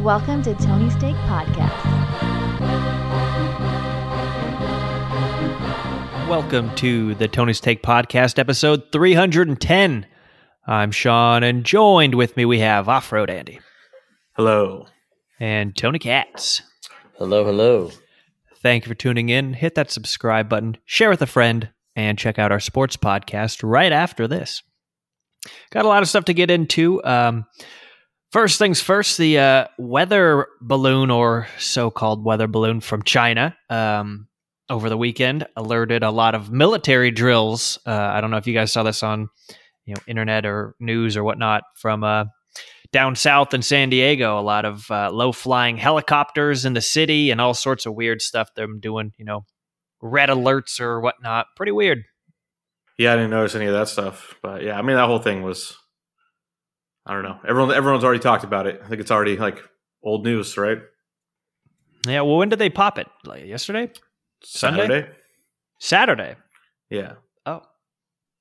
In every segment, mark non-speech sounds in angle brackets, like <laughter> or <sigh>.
Welcome to Tony's Take Podcast. Welcome to the Tony's Take Podcast, episode 310. I'm Sean, and joined with me we have Off Road Andy Hello. and Tony Katz. Hello, hello. Thank you for tuning in. Hit that subscribe button, share with a friend, and check out our sports podcast right after this. Got a lot of stuff to get into. Um, first things first, the uh, weather balloon, or so called weather balloon from China, um, over the weekend alerted a lot of military drills. Uh, I don't know if you guys saw this on you know internet or news or whatnot from uh, down south in San Diego. A lot of uh, low flying helicopters in the city and all sorts of weird stuff. Them doing you know red alerts or whatnot. Pretty weird. Yeah, I didn't notice any of that stuff, but yeah, I mean that whole thing was. I don't know. Everyone, everyone's already talked about it. I think it's already like old news, right? Yeah. Well, when did they pop it? Like yesterday? Sunday? Saturday. Saturday. Yeah, Oh,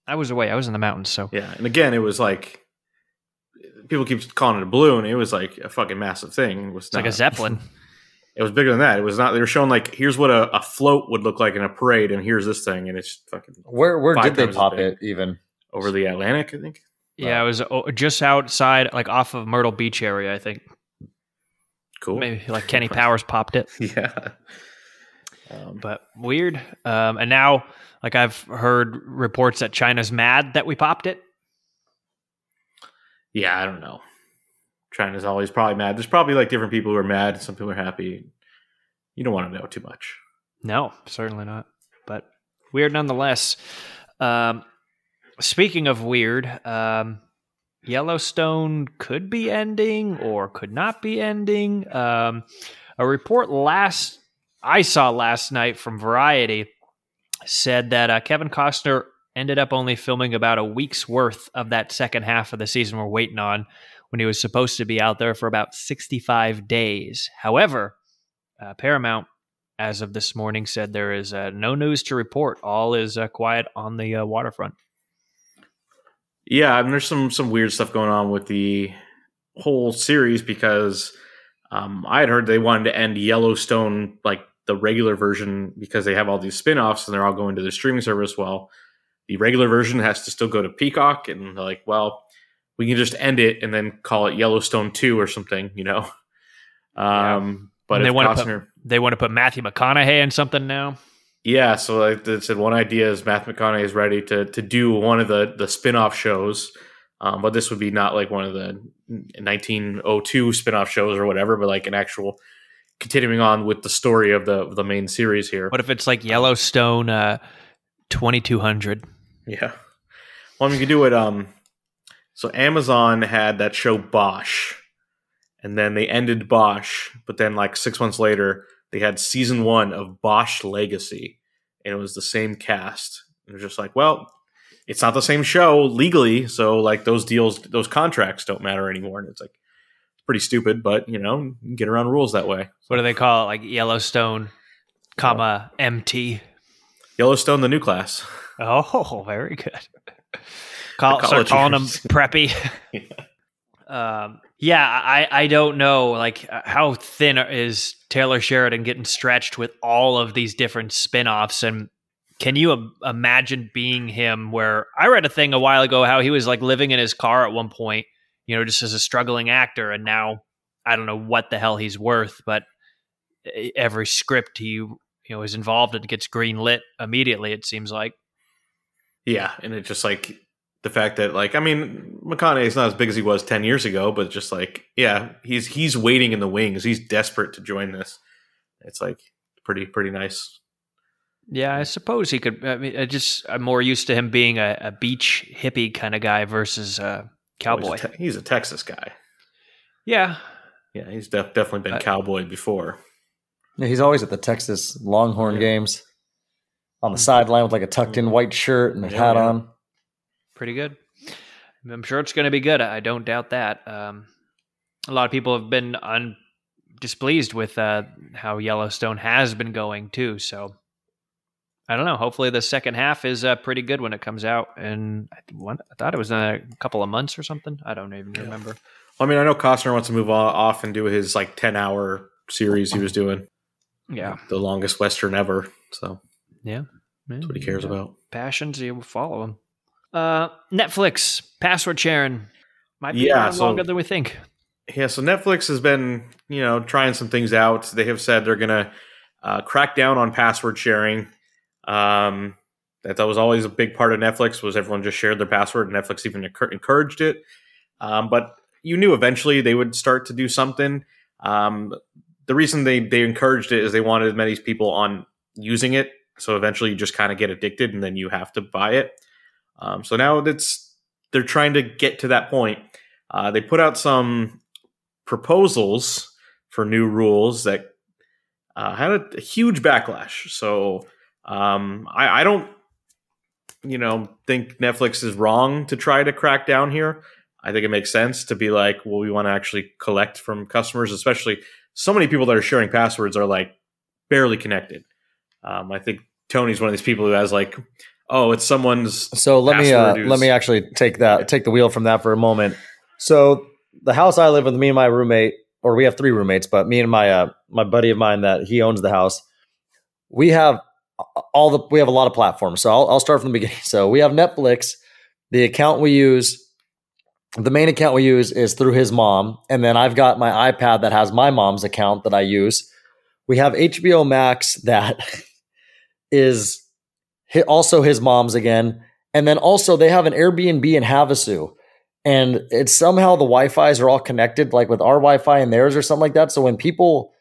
I was away. I was in the mountains. So yeah. And again, it was like people keep calling it a balloon. It was like a fucking massive thing. It was it's like a zeppelin. <laughs> It was bigger than that. It was not. They were showing like here's what a, a float would look like in a parade, and here's this thing, and it's fucking Where where Five did they pop it even? over the Atlantic. I think. Yeah, it was oh, just outside, like off of Myrtle Beach area. I think Cool. maybe like Kenny <laughs> Powers popped it. <laughs> Yeah. Um, but weird. Um, and now, like I've heard reports that China's mad that we popped it. yeah, I don't know. China's always probably mad. There's probably like different people who are mad. And some people are happy. You don't want to know too much. No, certainly not. But weird nonetheless. Um, speaking of weird, um, Yellowstone could be ending or could not be ending. Um, a report last I saw last night from Variety said that uh, Kevin Costner ended up only filming about a week's worth of that second half of the season we're waiting on when he was supposed to be out there for about 65 days. However, uh, Paramount, as of this morning, said there is uh, no news to report. All is uh, quiet on the uh, waterfront. Yeah, and there's some some weird stuff going on with the whole series because um, I had heard they wanted to end Yellowstone like the regular version because they have all these spin-offs and they're all going to the streaming service. Well, the regular version has to still go to Peacock, and they're like, well, we can just end it and then call it Yellowstone Two or something, you know. Um, but And they if wanna put- They want to put Matthew McConaughey in something now. Yeah, so like they said, one idea is Matt McConaughey is ready to to do one of the the spin off shows, um, but this would be not like one of the 1902 spin off shows or whatever, but like an actual continuing on with the story of the of the main series here. What if it's like Yellowstone uh, 2200? Yeah, well, I mean, you could do it. Um, so Amazon had that show Bosch, and then they ended Bosch, but then like six months later, they had season one of Bosch Legacy, and it was the same cast. And they're just like, well, it's not the same show legally, so like those deals, those contracts don't matter anymore. And it's like it's pretty stupid, but you know, you get around rules that way. What do they call it? Like Yellowstone, comma MT. Yellowstone, the new class. Oh, very good. Call, start calling them preppy. <laughs> um, yeah, I, I don't know like uh, how thin is Taylor Sheridan getting stretched with all of these different spin-offs and can you im- imagine being him where I read a thing a while ago how he was like living in his car at one point, you know, just as a struggling actor and now I don't know what the hell he's worth, but every script he you know is involved in gets green lit immediately it seems like. Yeah, and it just like the fact that like I mean McConaughey is not as big as he was ten years ago, but just like yeah, he's he's waiting in the wings. He's desperate to join this. It's like pretty pretty nice. Yeah, I suppose he could. I mean, I just I'm more used to him being a, a beach hippie kind of guy versus a cowboy. He's a, te- he's a Texas guy. yeah, Yeah, he's def- definitely been Uh, cowboy before. Yeah, he's always at the Texas Longhorn Yeah. games on the sideline with like a tucked in white shirt and a Yeah, hat yeah. on. Pretty good. I'm sure it's going to be good. I don't doubt that. Um, a lot of people have been un- displeased with uh, how Yellowstone has been going too. So I don't know. Hopefully, the second half is uh, pretty good when it comes out. And I, th- one, I thought it was in a couple of months or something. I don't even Yeah. remember. I mean, I know Costner wants to move off and do his like ten hour series he was doing, Yeah. the longest western ever. So Yeah. that's what he cares about. Passions, you follow him. Uh, Netflix password sharing might be Yeah, so- longer than we think. Yeah, so Netflix has been, you know, trying some things out. They have said they're going to uh, crack down on password sharing. Um, that that was always a big part of Netflix was everyone just shared their password, and Netflix even encouraged it. Um, but you knew eventually they would start to do something. Um, the reason they they encouraged it is they wanted as many people on using it, so eventually you just kind of get addicted, and then you have to buy it. Um, so now it's they're trying to get to that point. Uh, they put out some proposals for new rules that uh, had a, a huge backlash. So um, I, I don't, you know, think Netflix is wrong to try to crack down here. I think it makes sense to be like, well, we want to actually collect from customers, especially so many people that are sharing passwords are like barely connected. Um, I think Tony's one of these people who has like, oh, it's someone's So let me uh, let me actually take that take the wheel from that for a moment. So the house I live with, me and my roommate, or we have three roommates, but me and my uh, my buddy of mine that he owns the house, we have all the we have a lot of platforms. So I'll, I'll start from the beginning. So we have Netflix. The account we use, the main account we use is through his mom, and then I've got my iPad that has my mom's account that I use. We have HBO Max that <laughs> is also his mom's again. And then also they have an Airbnb in Havasu. And it's somehow the Wi-Fi's are all connected, like with our Wi-Fi and theirs or something like that. So when people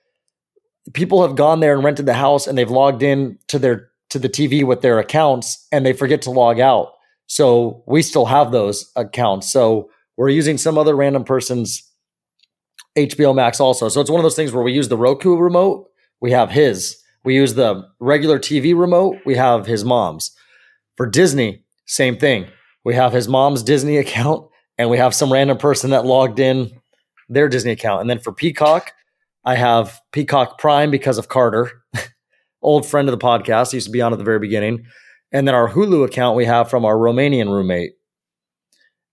people have gone there and rented the house and they've logged in to their to the TV with their accounts and they forget to log out. So we still have those accounts. So we're using some other random person's HBO Max also. So it's one of those things where we use the Roku remote, we have his. We use the regular TV remote, we have his mom's. For Disney, same thing. We have his mom's Disney account and we have some random person that logged in their Disney account. And then for Peacock, I have Peacock Prime because of Carter, <laughs> old friend of the podcast, used to be on at the very beginning. And then our Hulu account we have from our Romanian roommate.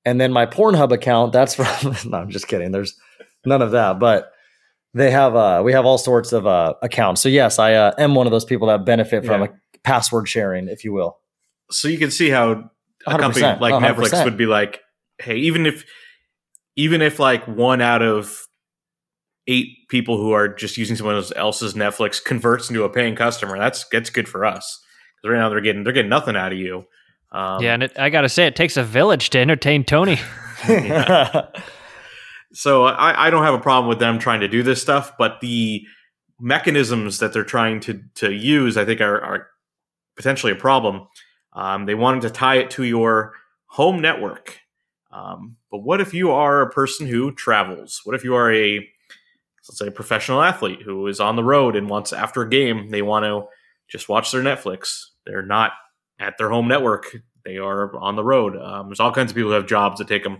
And then my Pornhub account, that's <laughs> from no, I'm just kidding. There's none of that, but they have uh we have all sorts of uh accounts. So yes, I uh, am one of those people that benefit from Yeah. a password sharing, if you will. so you can see how a company like 100%. Netflix would be like, hey, even if even if like one out of eight people who are just using someone else's Netflix converts into a paying customer, that's that's good for us. Because right now they're getting they're getting nothing out of you. Um, yeah, and it, I got to say, it takes a village to entertain Tony. <laughs> <laughs> so I, I don't have a problem with them trying to do this stuff, but the mechanisms that they're trying to to use, I think, are, are potentially a problem. Um, they wanted to tie it to your home network, um, but what if you are a person who travels? What if you are a let's say a professional athlete who is on the road and wants after a game they want to just watch their Netflix? They're not at their home network; they are on the road. Um, there's all kinds of people who have jobs that take them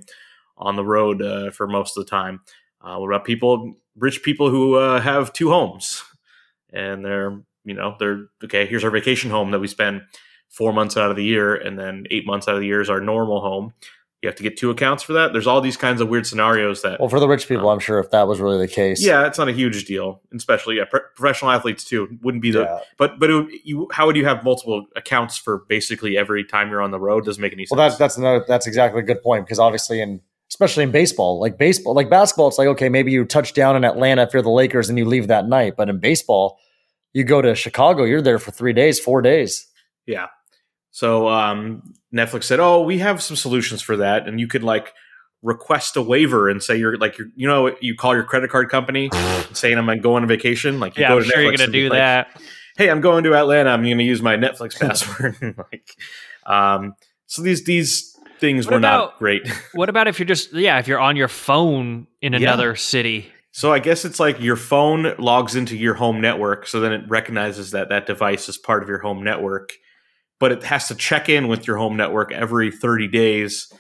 on the road uh, for most of the time. Uh, what about people, rich people who uh, have two homes, and they're you know they're okay. Here's our vacation home that we spend four months out of the year, and then eight months out of the year is our normal home. You have to get two accounts for that. There's all these kinds of weird scenarios that. well, for the rich people, I'm sure if that was really the case. yeah, it's not a huge deal, especially yeah, pro- professional athletes too. Wouldn't be the yeah. but but it would, you how would you have multiple accounts for basically every time you're on the road? Doesn't make any sense. Well, that's that's another that's exactly a good point because obviously in especially in baseball, like baseball, like basketball, it's like okay, maybe you touch down in Atlanta if you're the Lakers and you leave that night, but in baseball, you go to Chicago, you're there for three days, four days. Yeah. So um, Netflix said, "Oh, we have some solutions for that, and you could like request a waiver and say you're like you're, you know you call your credit card company saying I'm going on vacation. Like you yeah, go I'm to sure you're going to do like, that. Hey, I'm going to Atlanta. I'm going to use my Netflix <laughs> password. <laughs> like, um, so these these things What were about- not great. <laughs> What about if you're just, yeah, if you're on your phone in Yeah. another city? So I guess it's like your phone logs into your home network, so then it recognizes that that device is part of your home network, but it has to check in with your home network every 30 days,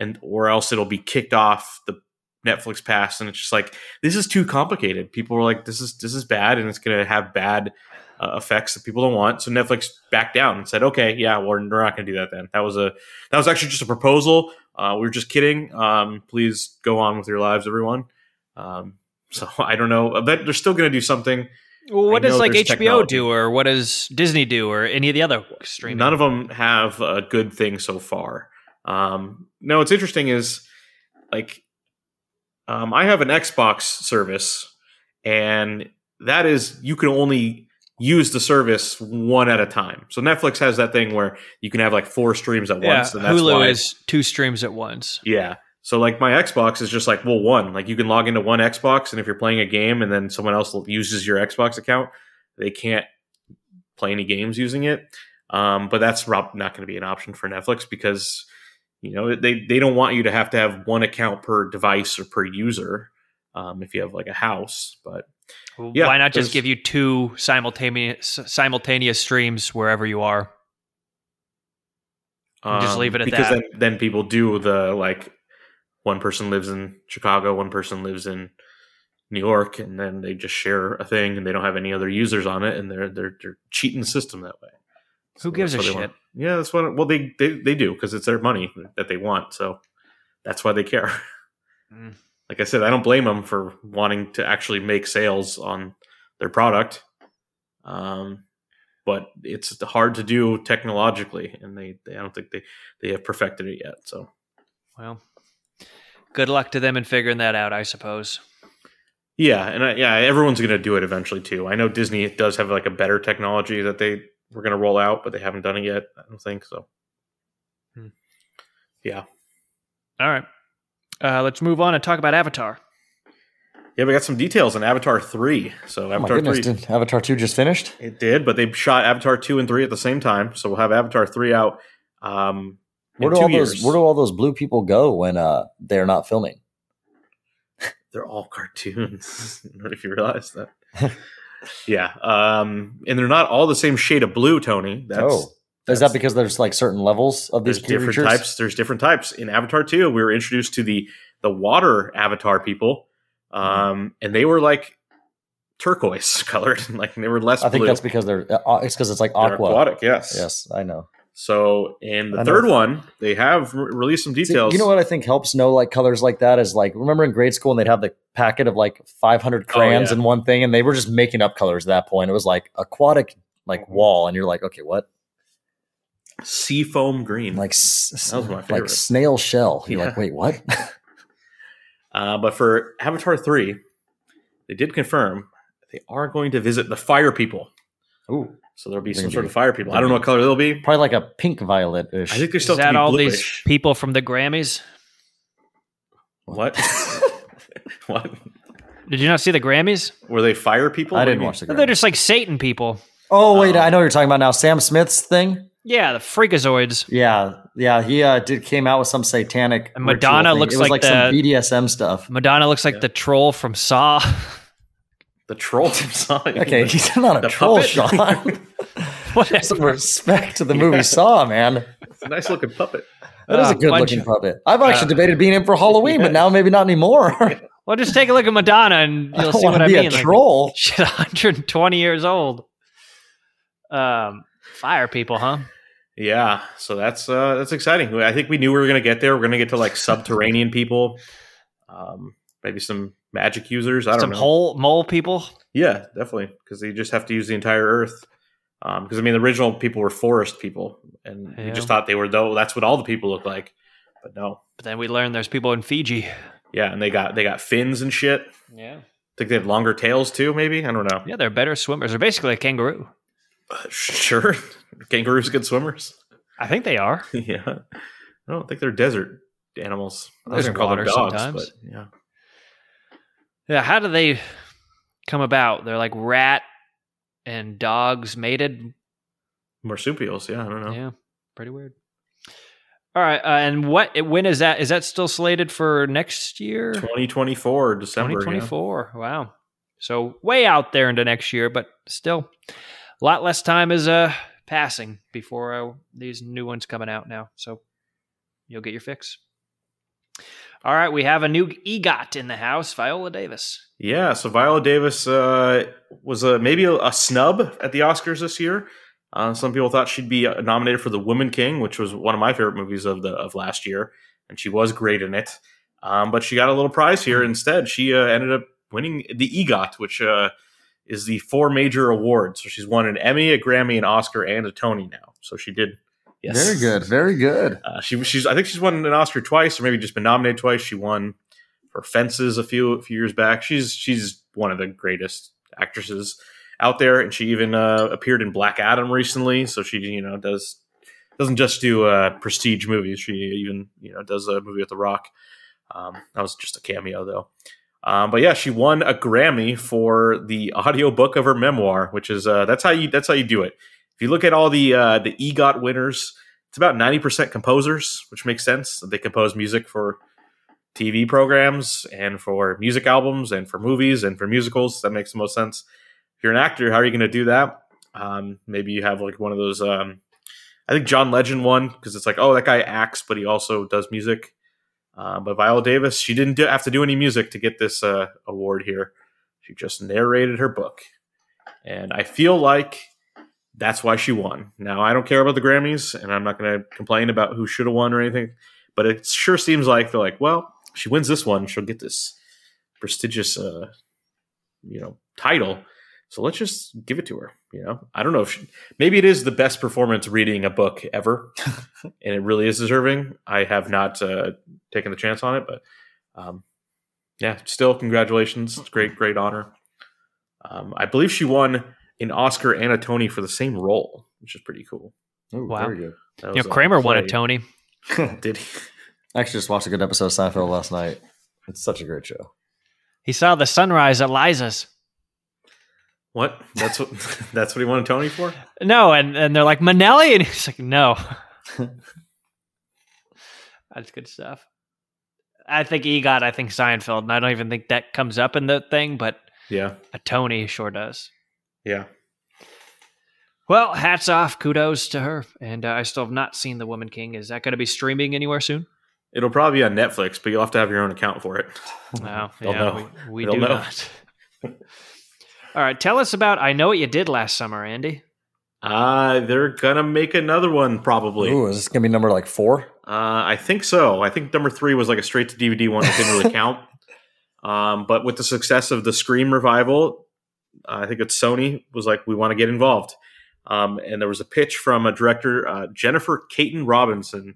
and or else it'll be kicked off the Netflix pass. And it's just like this is too complicated. People were like, "This is this is bad, and it's going to have bad uh, effects that people don't want." So Netflix backed down and said, "Okay, yeah, we're, we're not going to do that." Then that was a that was actually just a proposal. Uh, we were just kidding. Um, please go on with your lives, everyone. Um, so <laughs> I don't know. I bet they're still going to do something. Well, what does like HBO technology. do, or what does Disney do, or any of the other streaming? None of them have a good thing so far. Um, no, what's interesting is like um, I have an Xbox service, and that is you can only use the service one at a time. So Netflix has that thing where you can have like four streams at yeah, once, and that's Hulu why. is two streams at once. Yeah. So like my Xbox is just like well one like you can log into one Xbox and if you're playing a game and then someone else uses your Xbox account they can't play any games using it. Um, but that's not going to be an option for Netflix because you know they they don't want you to have to have one account per device or per user um, if you have like a house. But Yeah, Why not just give you two simultaneous simultaneous streams wherever you are? um, Just leave it at because that. then then people do the like one person lives in Chicago, one person lives in New York, and then they just share a thing and they don't have any other users on it, and they're they're they're cheating the system that way. Who gives a shit? want. Yeah, that's what. Well, they they, they do because it's their money that they want, so that's why they care. Mm. Like I said, I don't blame them for wanting to actually make sales on their product, um, but it's hard to do technologically, and they, they I don't think they they have perfected it yet. So Well, good luck to them in figuring that out, I suppose. yeah, and I, yeah, everyone's going to do it eventually too. I know Disney does have like a better technology that they were going to roll out, but they haven't done it yet. I don't think so. Hmm. Yeah. All right. Uh, let's move on and talk about Avatar. Yeah, we got some details on Avatar 3. So Oh my Avatar goodness, 3 did Avatar 2 just finished? it did, but they shot Avatar 2 and 3 at the same time. So we'll have Avatar 3 out um Where in do two all years. those where do all those blue people go when uh they're not filming? <laughs> They're all cartoons. <laughs> I if you realize that. <laughs> yeah. Um and they're not all the same shade of blue, Tony. That's oh. Is that because there's like certain levels of these there's different creatures? types. There's different types. In Avatar 2, we were introduced to the the water avatar people. Um and they were like turquoise <laughs> colored. <laughs> like they were less I think blue. that's because they're uh, it's because it's like They're aquatic, yes. Yes, I know. So in the third one, they have re- released some See, details. you know what I think helps know like colors like that is like remember in grade school and they'd have the packet of like 500 crayons Oh, yeah. in one thing and they were just making up colors at that point. It was like aquatic like wall and you're like okay what Seafoam green. like That was my like snail shell. You're Yeah. like wait what? <laughs> <laughs> Uh, but for Avatar 3, they did confirm they are going to visit the fire people. Ooh, So there'll be some sort of fire people. I don't know what color they'll be. probably like a pink violet ish. I think they're Is still that all these people from the Grammys? What? <laughs> what? Did you not see the Grammys? Were they fire people? I What didn't watch the. They're just like Satan people. Oh wait, Um, I know what you're talking about now. Sam Smith's thing. Yeah, the Freakazoids. Yeah, yeah. He uh, did came out with some satanic. And Madonna thing. looks it was like like, some BDSM stuff. Madonna looks like Yeah. the troll from Saw. The troll from Saw. <laughs> Okay, he's not a The troll, puppet? Sean. <laughs> <laughs> Whatever. Some respect to the movie Saw, man. It's a nice looking puppet. That is Uh, a good looking of- puppet. I've actually uh, debated being in for Halloween, but now maybe not anymore. Well, just take a look at Madonna and you'll see what to I mean. a Like, troll. shit, 120 years old. Um, fire people, huh? Yeah, so that's uh that's exciting. I think we knew we were gonna get there. We're gonna get to like <laughs> subterranean people, um, maybe some magic users. I don't Some know. hole mole people. Yeah, definitely, because they just have to use the entire Earth. Because I mean, the original people were forest people, and we just thought they were though. That's what all the people look like, but no. But then we learned there's people in Fiji. Yeah, and they got they got fins and shit. Yeah. I think they have longer tails too. Maybe I don't know. Yeah, they're better swimmers. They're basically a kangaroo. Uh, sure, <laughs> kangaroos good swimmers. I think they are. <laughs> yeah, I don't think they're desert animals. I was call them dogs, sometimes. but yeah. Yeah, how do they come about? They're like rat and dogs mated. Marsupials. Yeah, I don't know. Yeah, pretty weird. All right, uh, and what? When is that? Is that still slated for next year? 2024 December. yeah. 2024. Wow. So way out there into next year, but still a lot less time is uh passing before uh, these new ones coming out now. So you'll get your fix. All right, we have a new EGOT in the house, Viola Davis. Yeah, so Viola Davis uh, was a, maybe a, a snub at the Oscars this year. Uh, some people thought she'd be uh, nominated for The Woman King, which was one of my favorite movies of the of last year, and she was great in it. Um, but she got a little prize here instead. She uh, ended up winning the EGOT, which uh, is the four major awards. So she's won an Emmy, a Grammy, an Oscar, and a Tony now. So she did. Yes. Very good. Very good. Uh, she she's I think she's won an Oscar twice, or maybe just been nominated twice. She won for Fences a few a few years back. She's she's one of the greatest actresses out there, and she even uh, appeared in Black Adam recently. So she you know does doesn't just do uh, prestige movies. She even you know does a movie with The Rock. Um, that was just a cameo though. Um, but yeah, she won a Grammy for the audiobook of her memoir, which is uh, that's how you that's how you do it. If you look at all the uh, the EGOT winners, it's about ninety percent composers, which makes sense. They compose music for TV programs and for music albums and for movies and for musicals. That makes the most sense. If you're an actor, how are you going to do that? Um, maybe you have like one of those. Um, I think John Legend won because it's like, oh, that guy acts, but he also does music. Uh, but Viola Davis, she didn't do, have to do any music to get this uh, award here. She just narrated her book. And I feel like that's why she won. Now, I don't care about the Grammys, and I'm not going to complain about who should have won or anything, but it sure seems like they're like, well, she wins this one, she'll get this prestigious, uh, you know, title. So let's just give it to her. You know, I don't know if she, maybe it is the best performance reading a book ever, <laughs> and it really is deserving. I have not uh, taken the chance on it, but um, yeah, still congratulations. It's great, great honor. Um, I believe she won an Oscar and a Tony for the same role, which is pretty cool. Ooh, Wow. Very good. You was know, a Kramer won a. Tony. <laughs> Did he? I actually just watched a good episode of Seinfeld last night. It's such a great show. He saw the sunrise at Liza's. What? That's what. <laughs> that's what he wanted Tony for. No, and, and they're like Minnelli, and he's like, no. <laughs> That's good stuff. I think EGOT, I think Seinfeld, and I don't even think that comes up in the thing, but Yeah, a Tony sure does. yeah. Well, hats off, kudos to her. And uh, I still have not seen The Woman King. Is that going to be streaming anywhere soon? It'll probably be on Netflix, but you'll have to have your own account for it. No, <laughs> yeah, know. we, we They'll do know. not. All right, tell us about I Know What You Did Last Summer, Andy. Uh, they're gonna make another one probably. Ooh, is this gonna be number like four? Uh, I think so. I think number three was like a straight to DVD one that didn't really <laughs> count. Um, but with the success of the Scream revival, I think it's Sony was like, we want to get involved. Um, and there was a pitch from a director, uh, Jennifer Kaytin Robinson,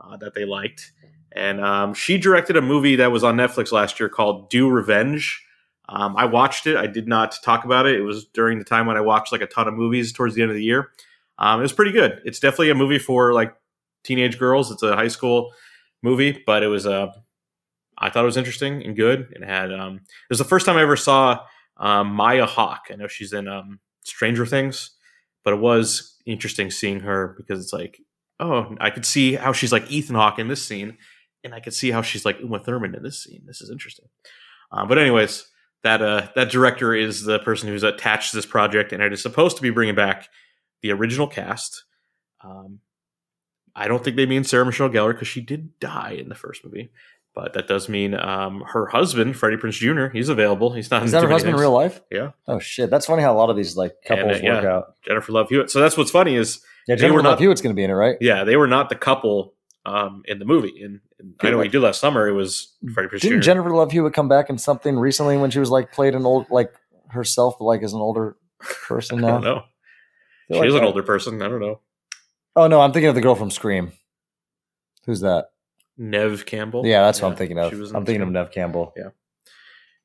uh, that they liked. And um, she directed a movie that was on Netflix last year called Do Revenge. Um, I watched it. I did not talk about it. It was during the time when I watched like a ton of movies towards the end of the year. Um, it was pretty good. It's definitely a movie for like teenage girls. It's a high school movie, but it was uh, I thought it was interesting and good. It had um, it was the first time I ever saw um, Maya Hawke. I know she's in um, Stranger Things, but it was interesting seeing her because it's like, oh, I could see how she's like Ethan Hawke in this scene, and I could see how she's like Uma Thurman in this scene. This is interesting. Uh, but anyways, that uh, that director is the person who's attached to this project, and it is supposed to be bringing back the original cast. Um, I don't think they mean Sarah Michelle Gellar because she did die in the first movie. But that does mean um, her husband, Freddie Prinze Jr., he's available. He's not Is that her husband in real life? Yeah. Oh shit, that's funny how a lot of these like couples And, uh, work out. Jennifer Love Hewitt. So that's what's funny is, Yeah, They Jennifer were Love not- Hewitt's gonna be in it, right? yeah, they were not the couple um, in the movie. And, and I know what you did last summer. It was Freddie Prinze Didn't Jr. Jennifer Love Hewitt come back in something recently when she was like played an old like herself like as an older person <laughs> I don't know. Feel She like is an older person. I don't know. Oh no, I'm thinking of the girl from Scream. Who's that? Neve Campbell. Yeah, that's what I'm thinking of. she was in I'm thinking of Neve Campbell. Yeah.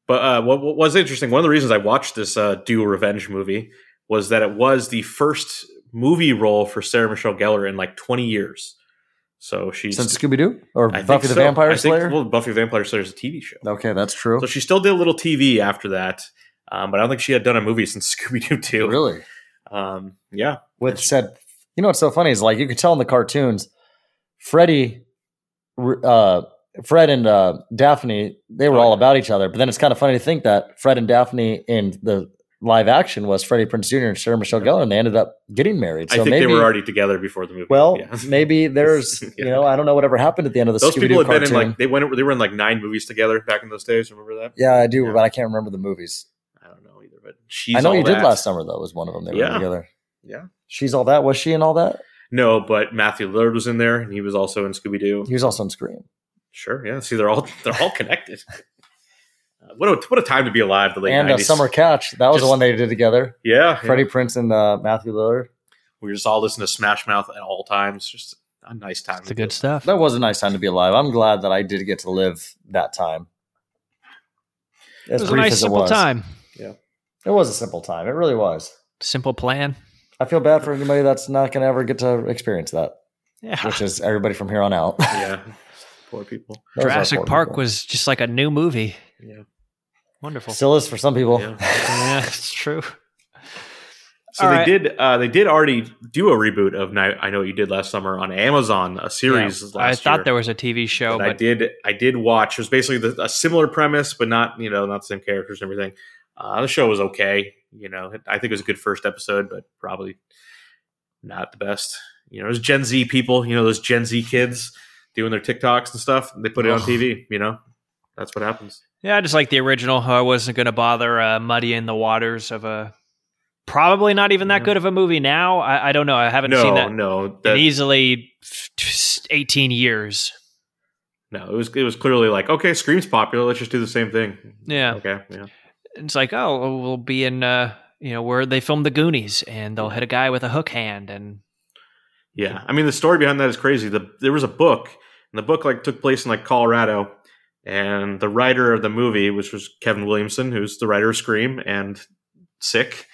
But uh, what, what was interesting, one of the reasons I watched this uh, Do Revenge movie was that it was the first movie role for Sarah Michelle Gellar in like 20 years. So she's Since Scooby Doo or I think Buffy the so. Vampire I think- Slayer. well, Buffy the Vampire Slayer is a TV show. okay, that's true. So she still did a little TV after that, um, but I don't think she had done a movie <laughs> since Scooby Doo 2. really? Um, yeah. With said, you know what's so funny is like you could tell in the cartoons, Freddie, uh, Fred and uh, Daphne, they were Oh, all yeah. about each other. But then it's kind of funny to think that Fred and Daphne in the live action was Freddie Prinze Jr. and Sarah Michelle Gellar, and they ended up getting married. So I think maybe, they were already together before the movie. well, <laughs> Yeah. maybe <laughs> there's, you know, I don't know whatever happened at the end of the Those Scooby people had been cartoon. in like they went they were in like nine movies together back in those days. Remember that? yeah, I do, Yeah. but I can't remember the movies. I don't know either, but she's I know you did last summer though. Was one of them they were together. Yeah. She's all that. Was she in all that? No, but Matthew Lillard was in there, and he was also in Scooby Doo. He was also in Scream. Sure. Yeah. See, they're all they're all connected. <laughs> Uh, what a what a time to be alive. The late and uh, 90s. Summer Catch. That was the one they did together. Yeah. yeah. Freddie Prinze and uh, Matthew Lillard. We just all listen to Smash Mouth at all times. Just a nice time. It's the good stuff. That was a nice time to be alive. I'm glad that I did get to live that time. It was a nice simple was. time. It was a simple time. It really was. Simple plan. I feel bad for anybody that's not going to ever get to experience that, Yeah. which is everybody from here on out. Yeah. <laughs> Poor people. Those Jurassic poor Park people. was just like a new movie. Yeah. Wonderful. still is for some people. Yeah. <laughs> yeah, it's true. So All they right. did. Uh, they did already do a reboot of Night. I know what you did last summer on Amazon, a series. Yeah, last I thought year. there was a TV show, but I did. I did watch. It was basically the, a similar premise, but not you know not the same characters and everything. Uh, the show was okay. You know, I think it was a good first episode, but probably not the best. You know, it was Gen Z people. You know, those Gen Z kids doing their TikToks and stuff. They put it on TV. You know, that's what happens. Yeah, I just like the original. I wasn't going to bother uh, muddying the waters of a probably not even that good of a movie now. I, I don't know. I haven't no, seen that no, in easily 18 years. no. It was it was clearly like okay, Scream's popular. Let's just do the same thing. Yeah. Okay. Yeah. It's like, oh, we'll be in, uh, you know, where they filmed the Goonies and they'll hit a guy with a hook hand. And Yeah, I mean the story behind that is crazy. The there was a book, and the book like took place in like Colorado, and the writer of the movie, which was Kevin Williamson, who's the writer of Scream and Sick,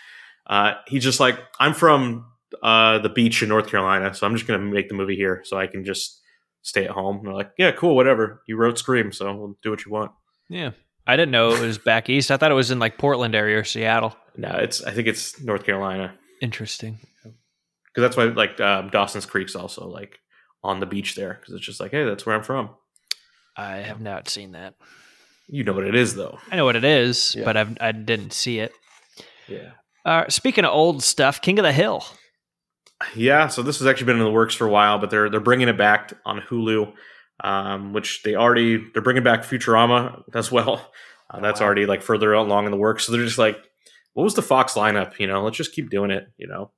uh, he's just like, I'm from uh, the beach in North Carolina, so I'm just gonna make the movie here, so I can just stay at home. And they're like, Yeah, cool, whatever. You wrote Scream, so we'll do what you want. yeah, I didn't know it was back east. I thought it was in like Portland area or Seattle. No, it's I think it's North Carolina Interesting. because that's why like um, Dawson's Creek's also like on the beach there because it's just like, hey, that's where I'm from. I have not seen that. You know what it is though. I know what it is, Yeah. but I've, I didn't see it. Yeah. Uh, speaking of old stuff, King of the Hill. Yeah, so this has actually been in the works for a while, but they're they're bringing it back on Hulu, um, which they already they're bringing back Futurama as well. Uh, that's wow. already like further along in the works. So they're just like, what was the Fox lineup? You know, let's just keep doing it. You know,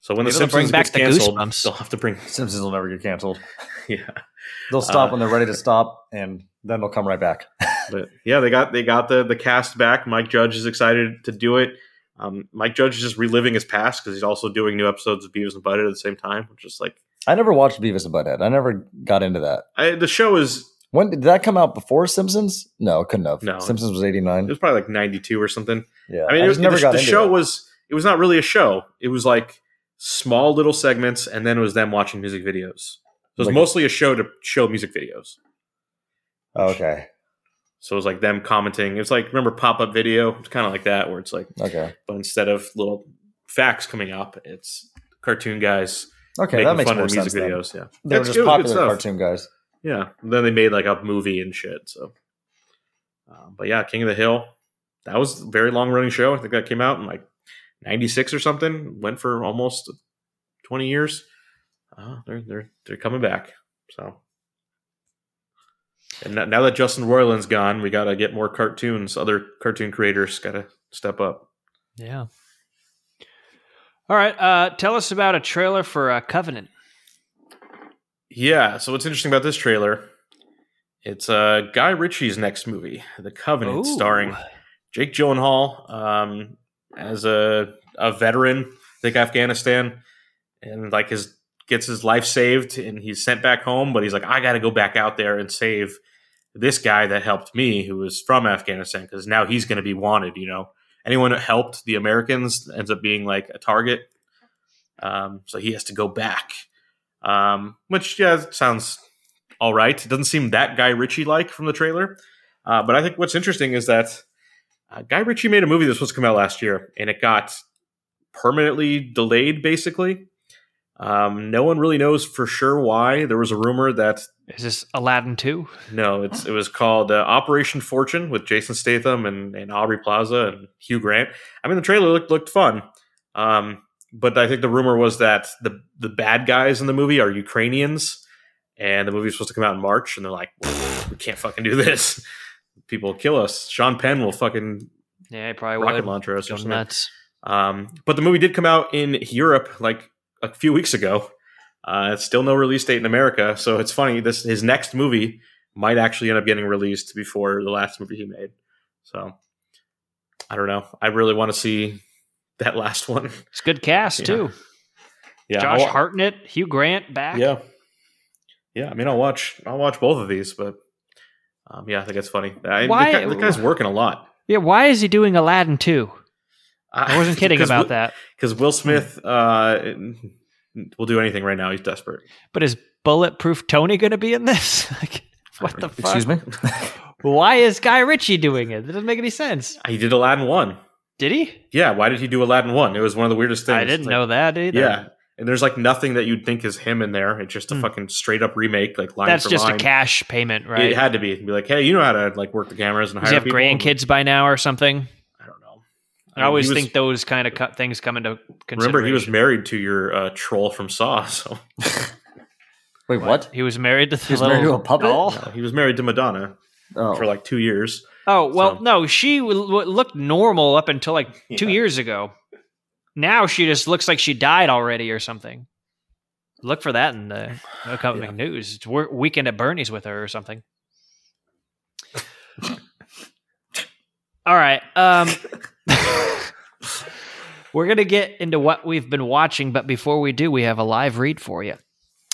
so when Maybe the they'll bring back gets the canceled, Goosebumps. they'll have to bring. Simpsons will never get canceled. <laughs> Yeah, They'll stop Uh, when they're ready to stop, and then they'll come right back. <laughs> but yeah, they got they got the the cast back. Mike Judge is excited to do it. Um, Mike Judge is just reliving his past because he's also doing new episodes of Beavis and Butthead at the same time, which is like I never watched Beavis and Butthead. I never got into that. I, the show is When did that come out? Before Simpsons? No, it couldn't have. No. Simpsons was eighty nine. it was probably like ninety two or something. Yeah, I mean, it was, never the, got the show that. was it was not really a show. It was like small little segments, and then it was them watching music videos. So it was Like- mostly a show to show music videos. okay. So it was like them commenting. It's like remember pop up video. It's kind of like that, where it's like, Okay. but instead of little facts coming up, it's cartoon guys Okay, that makes fun more of music sense. then. videos. Yeah, They were just good- good popular stuff. cartoon guys. Yeah. And then they made like a movie and shit. So, um, but yeah, King of the Hill. That was a very long running show. I think that came out in like '96 or something. Went for almost 20 years. Uh, they're they're they're coming back. So, and now, that Justin Roiland's gone, we got to get more cartoons. Other cartoon creators got to step up. Yeah. All right. Uh, tell us about a trailer for uh, Covenant. Yeah. So what's interesting about this trailer? It's uh, Guy Ritchie's next movie, The Covenant, Ooh. starring Jake Gyllenhaal um, as a a veteran, I think Afghanistan, and like his gets his life saved, and he's sent back home. But he's like, I got to go back out there and save this guy that helped me, who was from Afghanistan, because now he's going to be wanted. You know, anyone that helped the Americans ends up being like a target. Um, so he has to go back, um, which yeah sounds all right. It doesn't seem that Guy Ritchie like from the trailer, uh, but I think what's interesting is that uh, Guy Ritchie made a movie that was supposed to come out last year, and it got permanently delayed. Basically, um, no one really knows for sure why. There was a rumor that Is this Aladdin 2? no, it's it was called uh, Operation Fortune with Jason Statham and, and Aubrey Plaza and Hugh Grant. I mean, the trailer looked looked fun, um, but I think the rumor was that the the bad guys in the movie are Ukrainians, and the movie's supposed to come out in March, and they're like, we can't fucking do this. People will kill us. Sean Penn will fucking Yeah, he probably rocket would. launcher us or something. nuts. Um, but the movie did come out in Europe like a few weeks ago. Uh, it's still no release date in America, so it's funny. This his next movie might actually end up getting released before the last movie he made. So I don't know. I really want to see that last one. It's good cast Yeah. too. Yeah, Josh I'll- Hartnett, Hugh Grant back. Yeah, yeah. I mean, I'll watch. I'll watch both of these, but um, yeah, I think it's funny. I, Why- The, guy, the guy's working a lot. Yeah, why is he doing Aladdin too? I wasn't <laughs> kidding about that. because Will Smith uh, will do anything right now. He's desperate. But is Bulletproof Tony going to be in this? <laughs> like, what the fuck? Excuse me. <laughs> Why is Guy Ritchie doing it? That doesn't make any sense. He did Aladdin one. Did he? Yeah, why did he do Aladdin one? It was one of the weirdest things. I didn't It's know that either. Yeah, and there's like nothing that you'd think is him in there. It's just a Hmm. fucking straight up remake, like line That's for just line. a cash payment, right? It had to be. Be like, hey, you know how to like work the cameras and hire Does he have people? grandkids by now or something? I don't always was- think those kind of cut things come into consideration. Remember, he was married to your uh, troll from Saw. <laughs> So Wait, what? He was married to the He was little married to a puppet? doll? No, he was married to Madonna Oh, for like two years. Oh well, So- no, she w- w- looked normal up until like two years ago. Now she just looks like she died already or something. Look for that in the upcoming Yeah. news. It's wor- weekend at Bernie's with her or something. <laughs> All right. Um, <laughs> <laughs> we're going to get into what we've been watching, but before we do, we have a live read for you.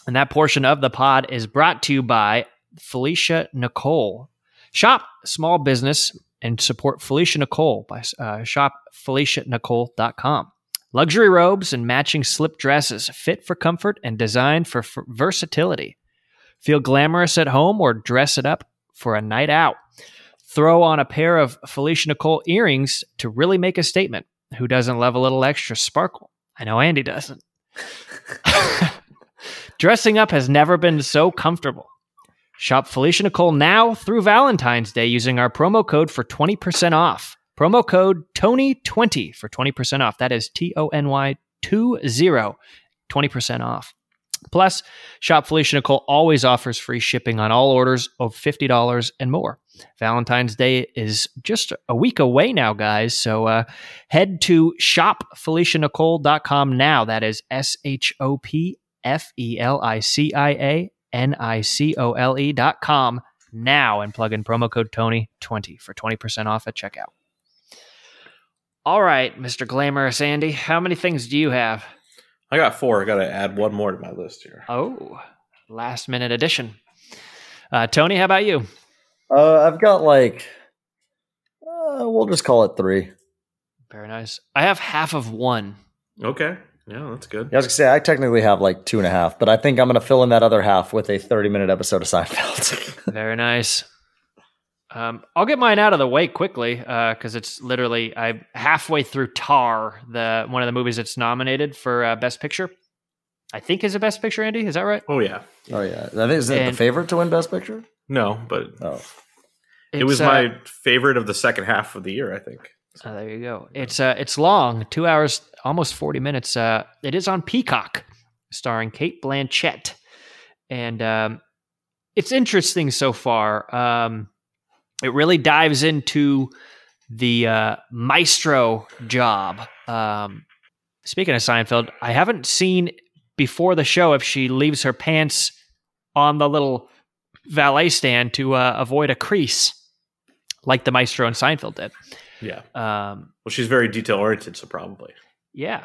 And that portion of the pod is brought to you by Felicia Nicole. Shop small business and support Felicia Nicole by uh, shopfelicianicole.com. Luxury robes and matching slip dresses fit for comfort and designed for f- versatility. Feel glamorous at home or dress it up for a night out. Throw on a pair of Felicia Nicole earrings to really make a statement. Who doesn't love a little extra sparkle? I know Andy doesn't. <laughs> Dressing up has never been so comfortable. Shop Felicia Nicole now through Valentine's Day using our promo code for 20% off. Promo code Tony20 for 20% off. That is T O N Y 20, 20% off. Plus, Shop Felicia Nicole always offers free shipping on all orders of $50 and more. Valentine's Day is just a week away now, guys. So uh, head to shopfelicianicole.com now. That is S H O P F E L I C I A N I C O L E dot com now and plug in promo code Tony20 for 20% off at checkout. All right, Mr. Glamorous Andy, how many things do you have? I got four. I got to add one more to my list here. Oh, last minute addition. Uh, Tony, how about you? uh, I've got like, uh, we'll just call it three. Very nice. I have half of one. Okay. Yeah, that's good. Yeah, I was gonna say I technically have like two and a half, but I think I'm gonna fill in that other half with a 30 minute episode of Seinfeld. <laughs> Very nice. Um, I'll get mine out of the way quickly because it's literally I'm halfway through Tar, the one of the movies that's nominated for uh, Best Picture. I think is a Best Picture. Andy, is that right? Oh yeah. oh yeah, I think is it And- the favorite to win Best Picture? No, but Oh, it was It's, uh, my favorite of the second half of the year. I think. Oh, there you go. It's uh, it's long, two hours, almost forty minutes. Uh, it is on Peacock, starring Cate Blanchett, and um, it's interesting so far. Um, it really dives into the uh, maestro job. Um, speaking of Seinfeld, I haven't seen before the show if she leaves her pants on the little valet stand to uh, avoid a crease, like the maestro in Seinfeld did. Yeah. Um, Well, she's very detail oriented, so probably. yeah.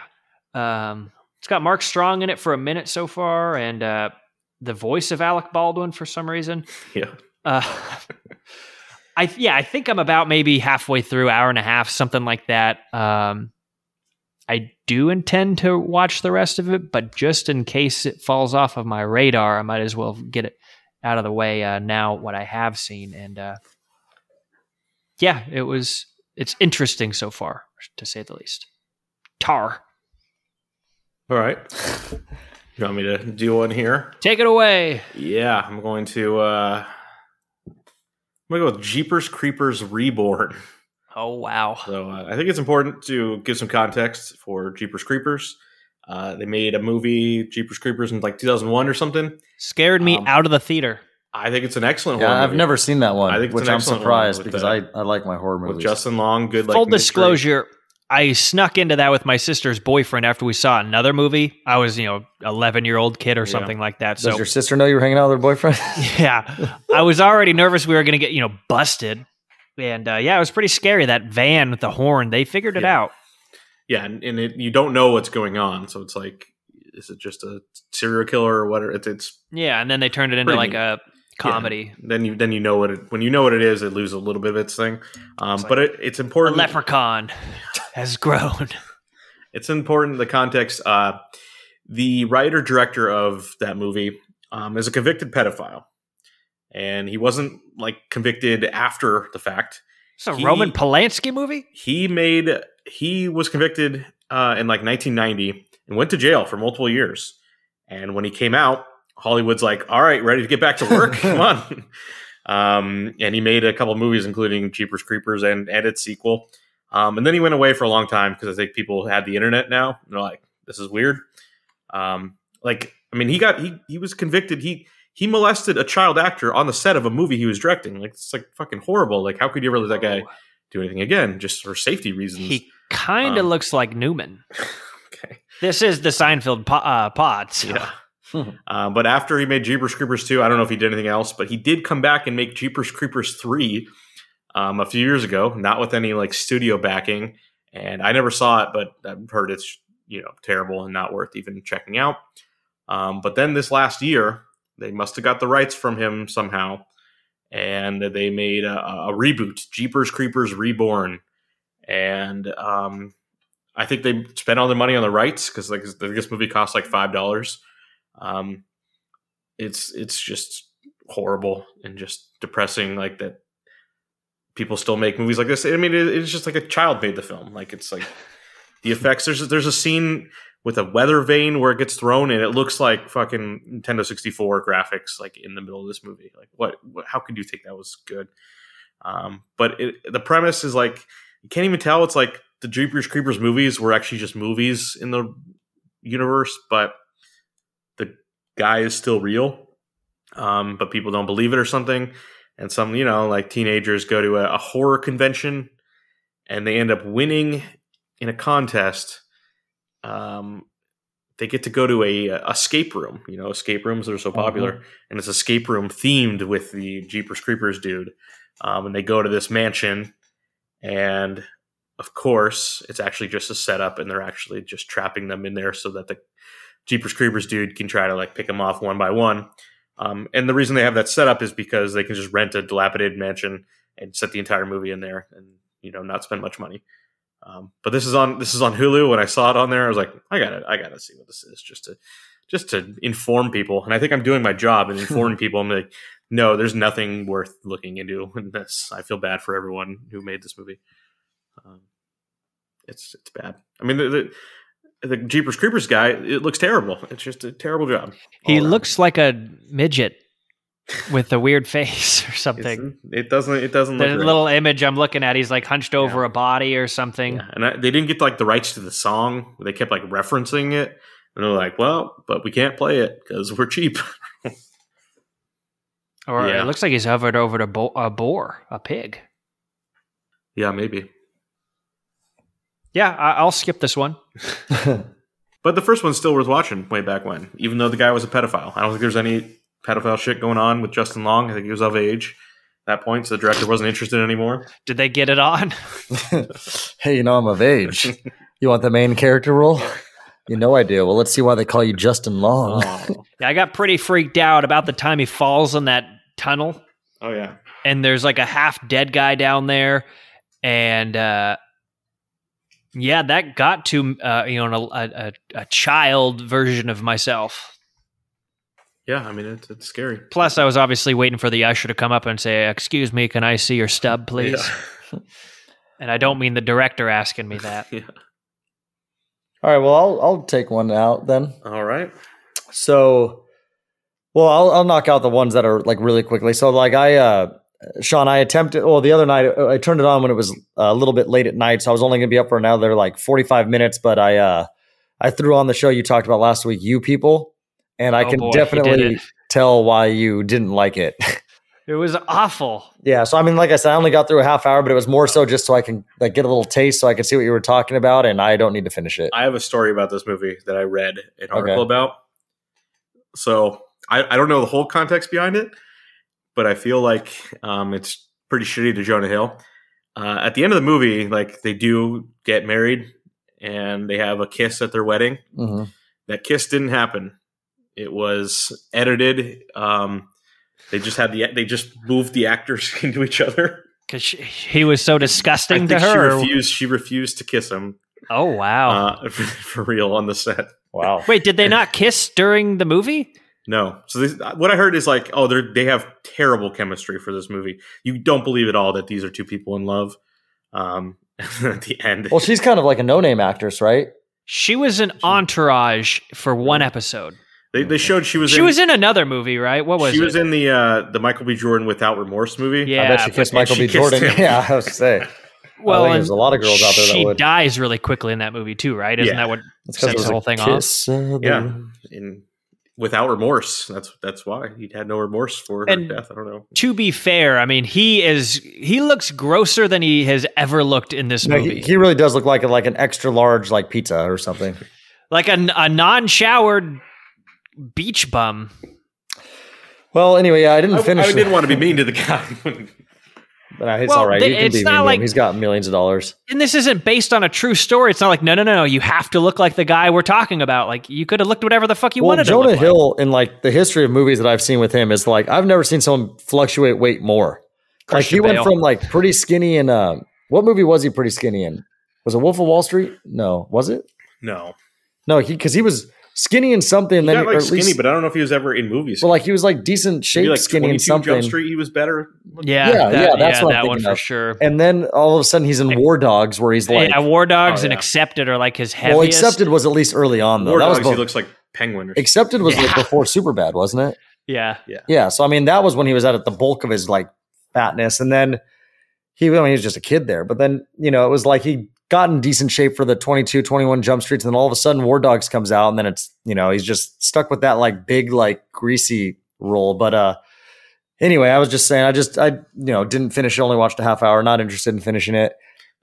Um, it's got Mark Strong in it for a minute so far, and uh, the voice of Alec Baldwin for some reason. <laughs> Yeah. Uh, I yeah, I think I'm about maybe halfway through, hour and a half, something like that. Um, I do intend to watch the rest of it, but just in case it falls off of my radar, I might as well get it out of the way uh, now. What I have seen, and uh, yeah, it was it's interesting so far, to say the least. Tar, All right. You want me to do one here? take it away. Yeah, I'm going to. uh gonna go with Jeepers Creepers Reborn. Oh wow, So uh, I think it's important to give some context for Jeepers Creepers. Uh, they made a movie, Jeepers Creepers, in like 2001 or something. scared me Um, out of the theater. I think it's an excellent yeah, horror I've movie. never seen that one, I think it's which an I'm excellent one surprised because the- I, I like my horror movies. with Justin Long. Good, like Full mystery. Disclosure, I snuck into that with my sister's boyfriend after we saw another movie. I was, you know, 11 year old kid or Yeah. something like that. So Does So, your sister know you were hanging out with her boyfriend? <laughs> <laughs> yeah, I was already nervous we were going to get, you know, busted. And uh, yeah, it was pretty scary. That van with the horn, they figured it Yeah. out. Yeah, and, and it, you don't know what's going on, so it's like, is it just a serial killer or whatever? It's, it's Yeah. And then they turned it into like neat. a comedy. then you then you know what it when you know what it is, it loses a little bit of its thing. Um, It's but it, it's important. leprechaun <laughs> has grown. <laughs> it's important the context. Uh, the writer director of that movie um, is a convicted pedophile, and he wasn't like convicted after the fact. It's a He- Roman Polanski movie? He made he was convicted uh, in like 1990 and went to jail for multiple years. And when he came out, Hollywood's like, "All right, ready to get back to work? <laughs> Come on." Um, and he made a couple movies, including Jeepers Creepers and and its sequel. Um, and then he went away for a long time because I think people had the internet now. And they're like, "This is weird." Um, like, I mean, he got he he was convicted. He he molested a child actor on the set of a movie he was directing. Like, it's like fucking horrible. Like, how could you ever let that guy do anything again just for safety reasons? He kind of Um, looks like Newman. <laughs> okay. This is the Seinfeld po- uh, pod. so- Yeah. Uh, but after he made Jeepers Creepers 2, I don't know if he did anything else, but he did come back and make Jeepers Creepers 3 um, a few years ago, not with any like studio backing. And I never saw it, but I've heard it's you know terrible and not worth even checking out. Um, but then this last year, they must have got the rights from him somehow, and they made a, a reboot, Jeepers Creepers Reborn, and um, I think they spent all their money on the rights because like this movie costs like five dollars. Um, it's it's just horrible and just depressing. Like that, people still make movies like this. I mean, it, it's just like a child made the film. Like it's like the <laughs> effects. There's there's a scene with a weather vane where it gets thrown and it looks like fucking Nintendo 64 graphics like in the middle of this movie. Like what, what how could you think that was good? Um, but it, the premise is like you can't even tell it's like the Jeepers Creepers movies were actually just movies in the universe, but guy is still real. Um, but people don't believe it or something. And some, you know, like teenagers go to a, a horror convention and they end up winning in a contest. Um, they get to go to a, a escape room. You know, escape rooms are so popular, and it's escape room themed with the Jeepers Creepers dude. Um, and they go to this mansion, and of course, it's actually just a setup, and they're actually just trapping them in there so that the Jeepers Creepers dude can try to like pick them off one by one. Um, and the reason they have that setup is because they can just rent a dilapidated mansion and set the entire movie in there, and you know not spend much money. Um, but this is on this is on Hulu. When I saw it on there, I was like, I gotta I gotta see what this is just to just to inform people. And I think I'm doing my job and informing <laughs> people. I'm like, no, there's nothing worth looking into in this. I feel bad for everyone who made this movie. Um, it's it's bad. I mean, the, the the Jeepers Creepers guy, it looks terrible. It's just a terrible job. He around. looks like a midget with a weird <laughs> face or It's- something. It doesn't. It doesn't look The great. little image I'm looking at, he's like hunched over Yeah. a body or something. Yeah, and I, they didn't get like the rights to the song. They kept like referencing it, and they're like, "Well, but we can't play it because we're cheap." Or Yeah. it looks like he's hovered over a, bo- a boar, a pig. yeah, maybe. Yeah, I- I'll skip this one. <laughs> But the first one's still worth watching. Way back when, even though the guy was a pedophile, I don't think there's any pedophile shit going on with Justin Long. I think he was of age at that point, so the director wasn't interested anymore. Did they get it on? <laughs> hey, you know I'm of age. You want the main character role? You know I do. Well, let's see why they call you Justin Long. Oh, Yeah, I got pretty freaked out about the time he falls in that tunnel oh yeah. and there's like a half dead guy down there and uh yeah that got to uh you know a, a, a child version of myself Yeah, I mean it's, it's scary. plus i was obviously waiting for the usher to come up and say excuse me can i see your stub <laughs> please and i don't mean the director asking me that <laughs> Yeah. All right. Well, I'll I'll take one out then. All right. So, well, I'll I'll knock out the ones that are like really quickly. So, like I, uh, Sean, I attempted. Well, the other night I turned it on when it was a little bit late at night, so I was only gonna be up for another like forty five minutes. But I, uh, I threw on the show you talked about last week, you people, and I Oh can boy, definitely tell why you didn't like it. <laughs> It was awful. Yeah, so I mean, like I said, I only got through a half hour, but it was more so just so I can like get a little taste, so I can see what you were talking about, and I don't need to finish it. I have a story about this movie that I read an article Okay. about. So I, I don't know the whole context behind it, but I feel like um, it's pretty shitty to Jonah Hill. Uh, at the end of the movie, like they do get married and they have a kiss at their wedding. hmm That kiss didn't happen. It was edited. Um, they just had the they just moved the actors <laughs> into each other. Because he was so I disgusting think to she her. or- refused. She refused to kiss him Oh, wow. uh, for, <laughs> for real on the set. Wow. Wait, did they not kiss during the movie? No. So this, what I heard is like, oh, they they have terrible chemistry for this movie. You don't believe at all that these are two people in love. Um, <laughs> at the end, Well, she's kind of like a no-name actress, right? She was an entourage for one episode. they, they showed she was She in, was in another movie, right? What was she it? was in the uh, the Michael B. Jordan Without Remorse movie. Yeah, I bet she but- kissed Michael she B. kissed Jordan. him. <laughs> Yeah, I was to say. well, I think there's a lot of girls out there that she would. dies really quickly in that movie too, right? Isn't Yeah. that what It's 'cause sets the whole thing off? kiss of the- Yeah, in Without Remorse. That's that's why he had no remorse for her death. I don't know. To be fair, I mean, he is he looks grosser than he has ever looked in this No, movie. he, he really does look like a, like an extra large like pizza or something. <laughs> like a, a non-showered beach bum. Well, anyway, yeah, I didn't I, finish. I it, didn't want to be mean to the guy. <laughs> but uh, it's Well, all right. th- You can it's be not like- him. He's got millions of dollars. And this isn't based on a true story. It's not like no, no, no, no. You have to look like the guy we're talking about. Like you could have looked whatever the fuck you well, wanted. to Jonah look like. Hill in like the history of movies that I've seen with him is like I've never seen someone fluctuate weight more. like he Christian went from like pretty skinny in uh, what movie was he pretty skinny in? Was it Wolf of Wall Street? No, was it? no, No, he because he was skinny in something. He then got or like at skinny, least, but I don't know if he was ever in movies. well, like he was like decent shape, like skinny and something. Jump Street, he was better. Yeah, Yeah, that, yeah, that's yeah, what I'm that one thinking for of. sure. And then all of a sudden he's in War Dogs, where he's like, yeah, War Dogs Oh, and. Accepted are like his heaviest. well, Accepted was at least early on though. War that was Dogs, he looks like Penguin. Or. Accepted was like Yeah. before Superbad, wasn't it? Yeah, yeah, Yeah. So I mean, that was when he was at the bulk of his like fatness, and then he, I mean, he was just a kid there. But then you know, it was like he got in decent shape for the 22, 21 Jump Streets, and then all of a sudden War Dogs comes out, and then it's you know he's just stuck with that like big like greasy role. But uh, anyway, I was just saying, I just I you know didn't finish it, only watched a half hour, not interested in finishing it.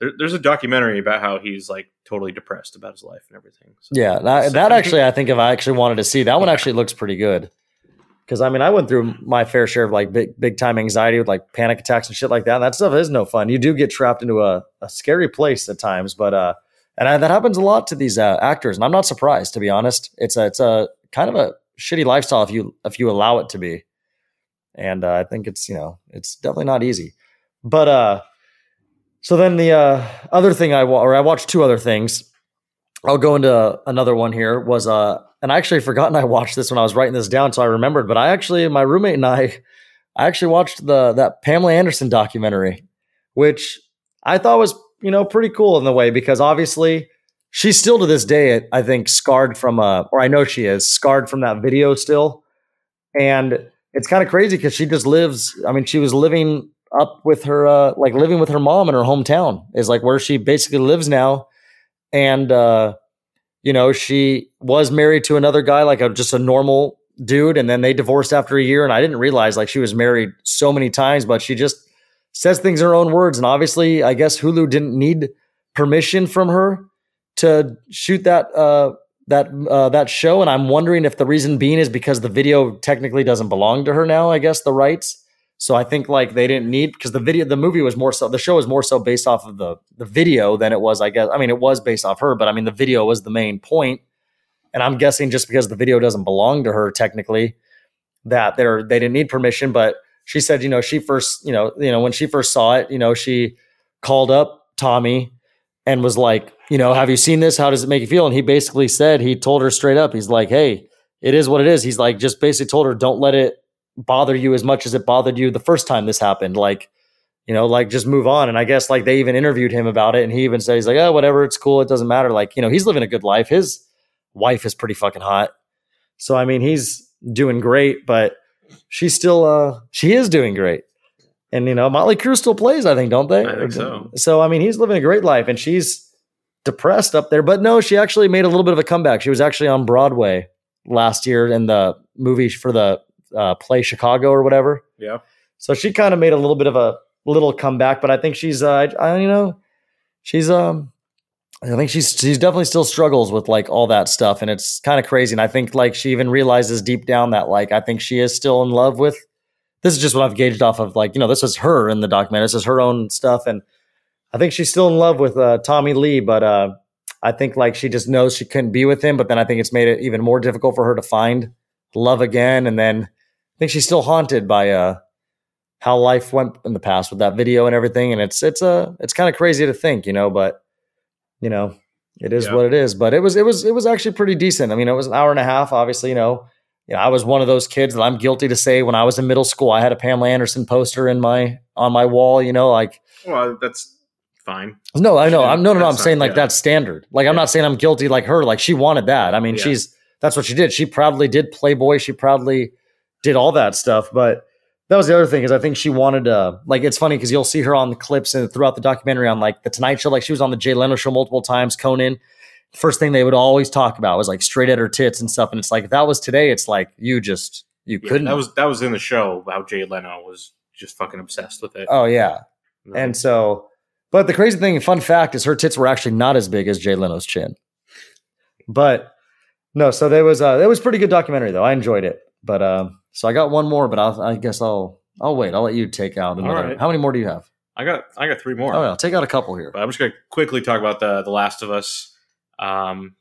There, there's a documentary about how he's like totally depressed about his life and everything. So- Yeah, that, So- that actually, I think if I actually wanted to see that one, actually looks pretty good. Because I mean, I went through my fair share of like big, big time anxiety with like panic attacks and shit like that. And that stuff is no fun. You do get trapped into a, a scary place at times, but uh, and I, that happens a lot to these uh, actors, and I'm not surprised to be honest. It's a, it's a kind of a shitty lifestyle if you if you allow it to be, and uh, I think it's you know it's definitely not easy. But uh, so then the uh, other thing I wa- or I watched two other things. I'll go into another one here was uh and I actually forgotten I watched this when I was writing this down so I remembered but I actually my roommate and I I actually watched the that Pamela Anderson documentary which I thought was you know pretty cool in the way because obviously she's still to this day I think scarred from uh or I know she is scarred from that video still. And it's kind of crazy because she just lives I mean she was living up with her uh like living with her mom in her hometown is like where she basically lives now. And uh you know she was married to another guy like a just a normal dude and then they divorced after a year and i didn't realize like she was married so many times but she just says things in her own words and obviously i guess hulu didn't need permission from her to shoot that uh that uh, that show and i'm wondering if the reason being is because the video technically doesn't belong to her now i guess the rights so I think like they didn't need because the video, the movie was more so the show was more so based off of the the video than it was. I guess I mean it was based off her, but I mean the video was the main point. And I'm guessing just because the video doesn't belong to her technically, that they're they didn't need permission. But she said, you know, she first, you know, you know when she first saw it, you know, she called up Tommy and was like, you know, have you seen this? How does it make you feel? And he basically said he told her straight up, he's like, hey, it is what it is. He's like, just basically told her, don't let it bother you as much as it bothered you the first time this happened. Like, you know, like just move on. And I guess like they even interviewed him about it, and he even said he's like, oh, whatever, it's cool, it doesn't matter. Like, you know, he's living a good life. His wife is pretty fucking hot. So I mean, he's doing great, but she's still uh she is doing great. And you know, Motley Crue still plays, I think, don't they? I think so. So I mean, he's living a great life, and she's depressed up there. But no, she actually made a little bit of a comeback. She was actually on Broadway last year in the movie for the uh, play Chicago or whatever. Yeah. So she kind of made a little bit of a little comeback, but I think she's, uh, I, I, you know, she's, um, I think she's she's definitely still struggles with like all that stuff, and it's kind of crazy. And I think like she even realizes deep down that like I think she is still in love with. This is just what I've gauged off of like you know this is her in the documentary. This is her own stuff, and I think she's still in love with uh, Tommy Lee, but uh, I think like she just knows she couldn't be with him. But then I think it's made it even more difficult for her to find love again. And then think she's still haunted by uh, how life went in the past with that video and everything. And it's it's a uh, it's kind of crazy to think, you know, but you know, it is Yeah. what it is. But it was it was it was actually pretty decent. I mean, it was an hour and a half. Obviously, you know, you know, I was one of those kids that I'm guilty to say when I was in middle school, I had a Pamela Anderson poster in my on my wall. You know, like Well, that's fine. no, I know. I'm no, no, no. I'm that's saying like yeah. that's standard. Like I'm not saying I'm guilty like her. Like she wanted that. I mean, Yeah. she's that's what she did. She proudly did Playboy. She proudly did all that stuff. But that was the other thing is I think she wanted to like. It's funny because you'll see her on the clips and throughout the documentary on like the Tonight Show. Like she was on the Jay Leno show multiple times. Conan. First thing they would always talk about was like straight at her tits and stuff. And it's like if that was today, it's like you just you Yeah, couldn't. that was that was in the show how Jay Leno was just fucking obsessed with it. oh yeah. And so, but the crazy thing, fun fact, is her tits were actually not as big as Jay Leno's chin. But no, so there was uh, it was a pretty good documentary though. I enjoyed it. But um, so I got one more, but I'll, I guess I'll I'll wait. I'll let you take out another. right. How many more do you have? I got I got three more. Oh, I'll take out a couple here. But I'm just gonna quickly talk about the the Last of Us. Um,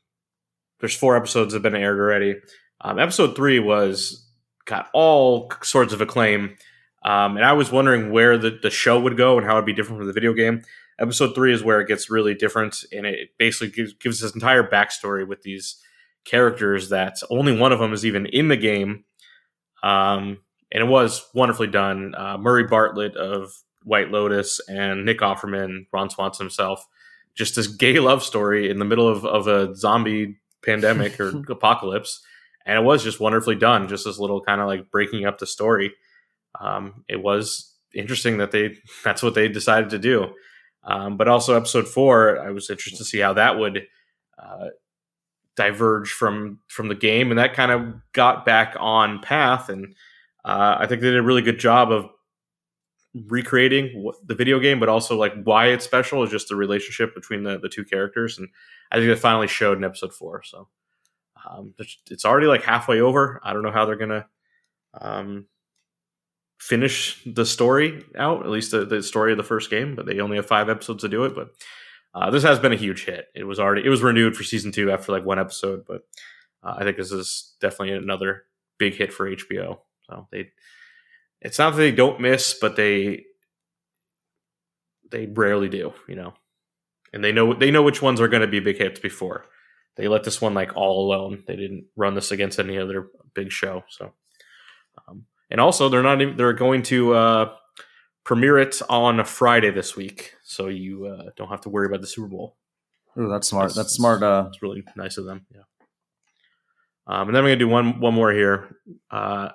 there's four episodes that have been aired already. Um, episode three was got all sorts of acclaim, um, and I was wondering where the the show would go and how it'd be different from the video game. Episode three is where it gets really different, and it basically gives, gives this entire backstory with these characters that only one of them is even in the game. Um, and it was wonderfully done. Uh, Murray Bartlett of White Lotus and Nick Offerman, Ron Swanson himself, just this gay love story in the middle of, of a zombie pandemic or <laughs> apocalypse. And it was just wonderfully done. Just this little kind of like breaking up the story. Um, it was interesting that they <laughs> that's what they decided to do. Um, but also episode four, I was interested to see how that would uh, diverge from from the game, and that kind of got back on path. And uh, I think they did a really good job of recreating what, the video game, but also like why it's special is just the relationship between the, the two characters, and I think it finally showed in episode four. So um, it's- already like halfway over. I don't know how they're gonna um, finish the story out, at least the, the story of the first game, but they only have five episodes to do it. But uh, this has been a huge hit. It was already it was renewed for season two after like one episode, but uh, I think this is definitely another big hit for HBO. So they, it's not that they don't miss, but they they rarely do, you know, and they know they know which ones are going to be big hits before they let this one like all alone. They didn't run this against any other big show. So, um, and also they're not even, they're going to uh, premiere it on a Friday this week, so you uh, don't have to worry about the Super Bowl. Ooh, that's smart. It's- That's smart. Uh, It's really nice of them. Yeah. Um, and then I'm going to do one one more here. Uh,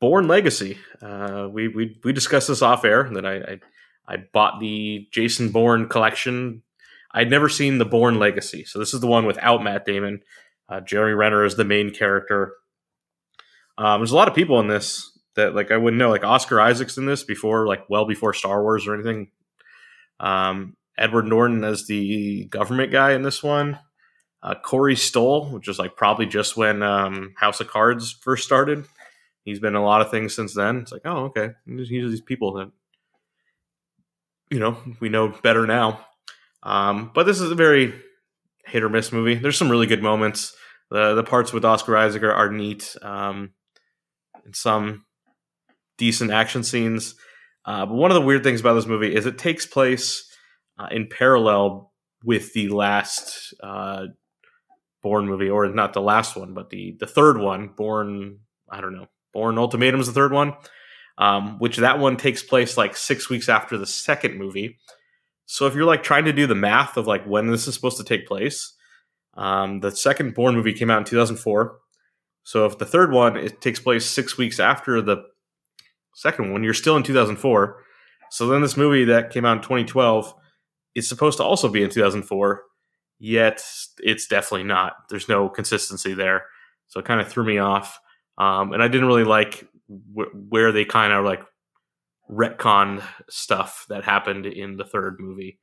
Bourne Legacy. Uh, we we we discussed this off air that I, I I bought the Jason Bourne collection. I'd never seen the Bourne Legacy, so this is the one without Matt Damon. Uh, Jeremy Renner is the main character. Um, there's a lot of people in this that like I wouldn't know. Like Oscar Isaac's in this before, like well before Star Wars or anything. Um, Edward Norton as the government guy in this one. Uh, Corey Stoll, which is like probably just when um, House of Cards first started. He's been a lot of things since then. It's like, oh, okay. These are these people that, you know, we know better now. Um, but this is a very hit or miss movie. There's some really good moments. The the parts with Oscar Isaac are, are neat. Um, and some decent action scenes. Uh, but one of the weird things about this movie is it takes place uh, in parallel with the last uh, Bourne movie, or not the last one, but the the third one, Bourne. I don't know. Bourne Ultimatum is the third one, um, which that one takes place like six weeks after the second movie. So if you're like trying to do the math of like when this is supposed to take place, um, the second Bourne movie came out in 2004. So if the third one it takes place six weeks after the second one, you're still in 2004. So then this movie that came out in 2012 is supposed to also be in 2004, yet it's definitely not. There's no consistency there, so it kind of threw me off. Um, and I didn't really like wh- where they kind of like retcon stuff that happened in the third movie.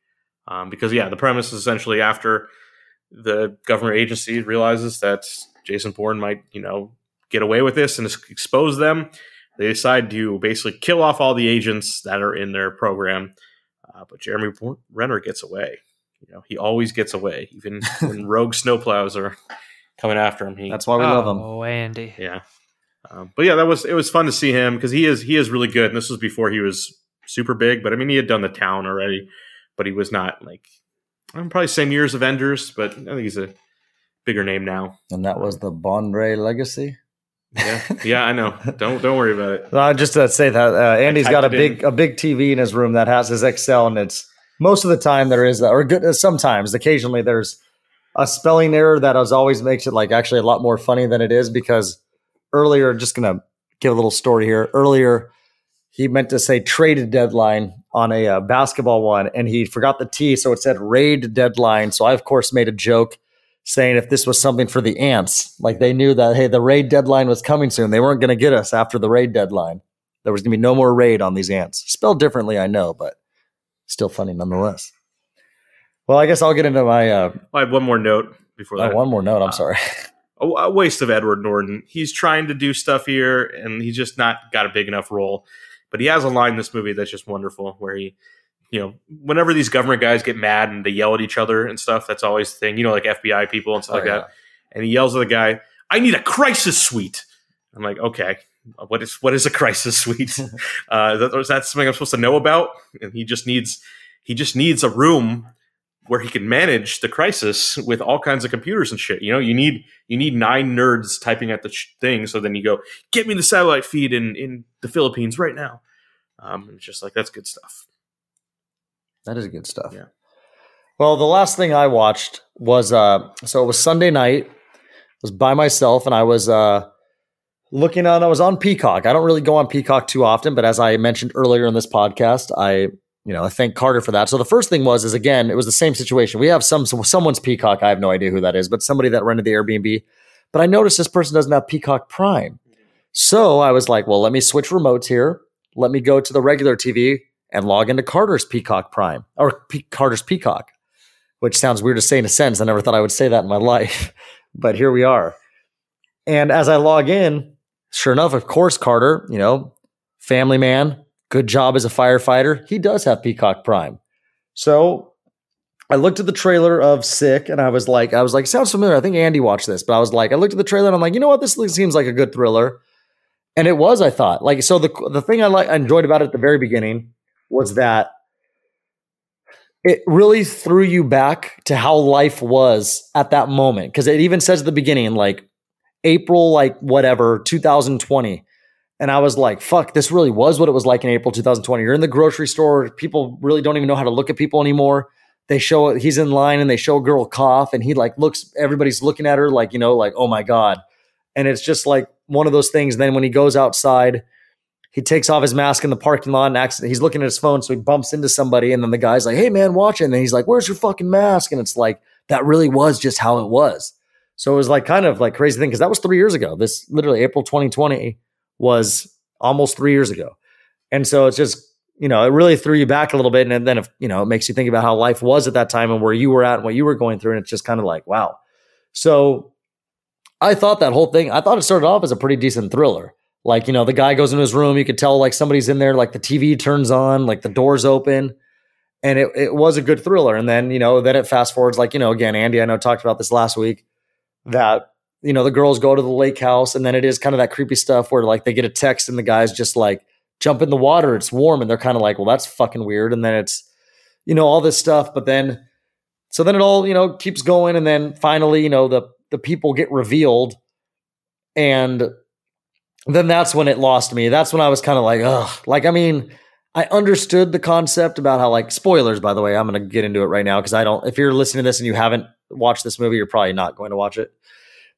Um, because yeah, the premise is essentially after the government agency realizes that Jason Bourne might, you know, get away with this and expose them, they decide to basically kill off all the agents that are in their program. Uh, but Jeremy Renner gets away. You know, he always gets away, even <laughs> when rogue snowplows are coming after him. He, That's why we love him. Oh, Andy. yeah. Um, but yeah, that was it was fun to see him because he is he is really good. And this was before he was super big, but I mean he had done the town already, but he was not like I'm probably same year as Avengers, but I think he's a bigger name now. And that was the Bondre legacy. Yeah, yeah, I know. Don't don't worry about it. Uh, just to say that uh, Andy's got a it in. big a big TV in his room that has his Excel, and it's most of the time there is or good sometimes occasionally there's a spelling error that is always makes it like actually a lot more funny than it is because earlier just gonna give a little story here earlier he meant to say traded deadline on a uh, basketball one and he forgot the T so it said raid deadline so I of course made a joke saying if this was something for the ants like they knew that hey the raid deadline was coming soon they weren't going to get us after the raid deadline there was going to be no more raid on these ants spelled differently I know but still funny nonetheless well I guess I'll get into my uh, I have one more note before oh, that. one more note I'm Uh, sorry <laughs> a, a waste of Edward Norton. He's trying to do stuff here, and he's just not got a big enough role. But he has a line in this movie that's just wonderful, where he, you know, whenever these government guys get mad and they yell at each other and stuff, that's always the thing. You know, like FBI people and stuff Oh, like yeah. that. And he yells at the guy, "I need a crisis suite." I'm like, okay, what is what is a crisis suite? <laughs> uh, is that, is that something I'm supposed to know about? And he just needs he just needs a room where he can manage the crisis with all kinds of computers and shit. You know, you need you need nine nerds typing at the sh- thing, so then you go get me the satellite feed in in the Philippines right now. Um, it's just like that's good stuff. That is good stuff. Yeah. Well, the last thing I watched was uh so it was Sunday night. I was by myself and I was uh looking on I was on Peacock. I don't really go on Peacock too often, but as I mentioned earlier in this podcast, I you know, I thank Carter for that. So the first thing was is again, it was the same situation. We have some someone's Peacock, I have no idea who that is, but somebody that rented the Airbnb. But I noticed this person doesn't have Peacock Prime. So I was like, well, let me switch remotes here. Let me go to the regular TV and log into Carter's Peacock Prime or Carter's Peacock, which sounds weird to say in a sentence. I never thought I would say that in my <laughs> life, but here we are. And as I log in, sure enough, of course, Carter, you know, family man, good job as a firefighter. He does have Peacock Prime. So I looked at the trailer of Sick and I was like, I was like, sounds familiar. I think Andy watched this, but I was like, I looked at the trailer and I'm like, you know what? This seems like a good thriller. And it was, I thought. Like, so the the thing I like I enjoyed about it at the very beginning was that it really threw you back to how life was at that moment. Cause it even says at the beginning, like April, like whatever, 2020. And I was like, fuck, this really was what it was like in April 2020. You're in the grocery store. People really don't even know how to look at people anymore. They show he's in line and they show a girl cough and he like looks, everybody's looking at her like, you know, like, oh my God. And it's just like one of those things. Then when he goes outside, he takes off his mask in the parking lot and accident. He's looking at his phone, so he bumps into somebody, and then the guy's like, "Hey man, watch it." And then he's like, "Where's your fucking mask?" And it's like that really was just how it was. So it was like kind of like crazy thing because that was three years ago. This literally April 2020 was almost three years ago, and so it's just you know it really threw you back a little bit, and then if you know it makes you think about how life was at that time and where you were at and what you were going through, and it's just kind of like wow. So I thought that whole thing, I thought it started off as a pretty decent thriller. Like, you know, the guy goes in his room, you could tell like somebody's in there, like the TV turns on, like the doors open. And it, it was a good thriller. And then, you know, then it fast forwards, like, you know, again, Andy, I know talked about this last week, that, you know, the girls go to the lake house and then it is kind of that creepy stuff where like they get a text and the guy's just like, jump in the water, it's warm. And they're kind of like, well, that's fucking weird. And then it's, you know, all this stuff. But then, so then it all, you know, keeps going. And then finally, you know, the, the people get revealed and then that's when it lost me. That's when I was kind of like, ugh. Like, I mean, I understood the concept about how, like, spoilers, by the way, I'm going to get into it right now because I don't, if you're listening to this and you haven't watched this movie, you're probably not going to watch it.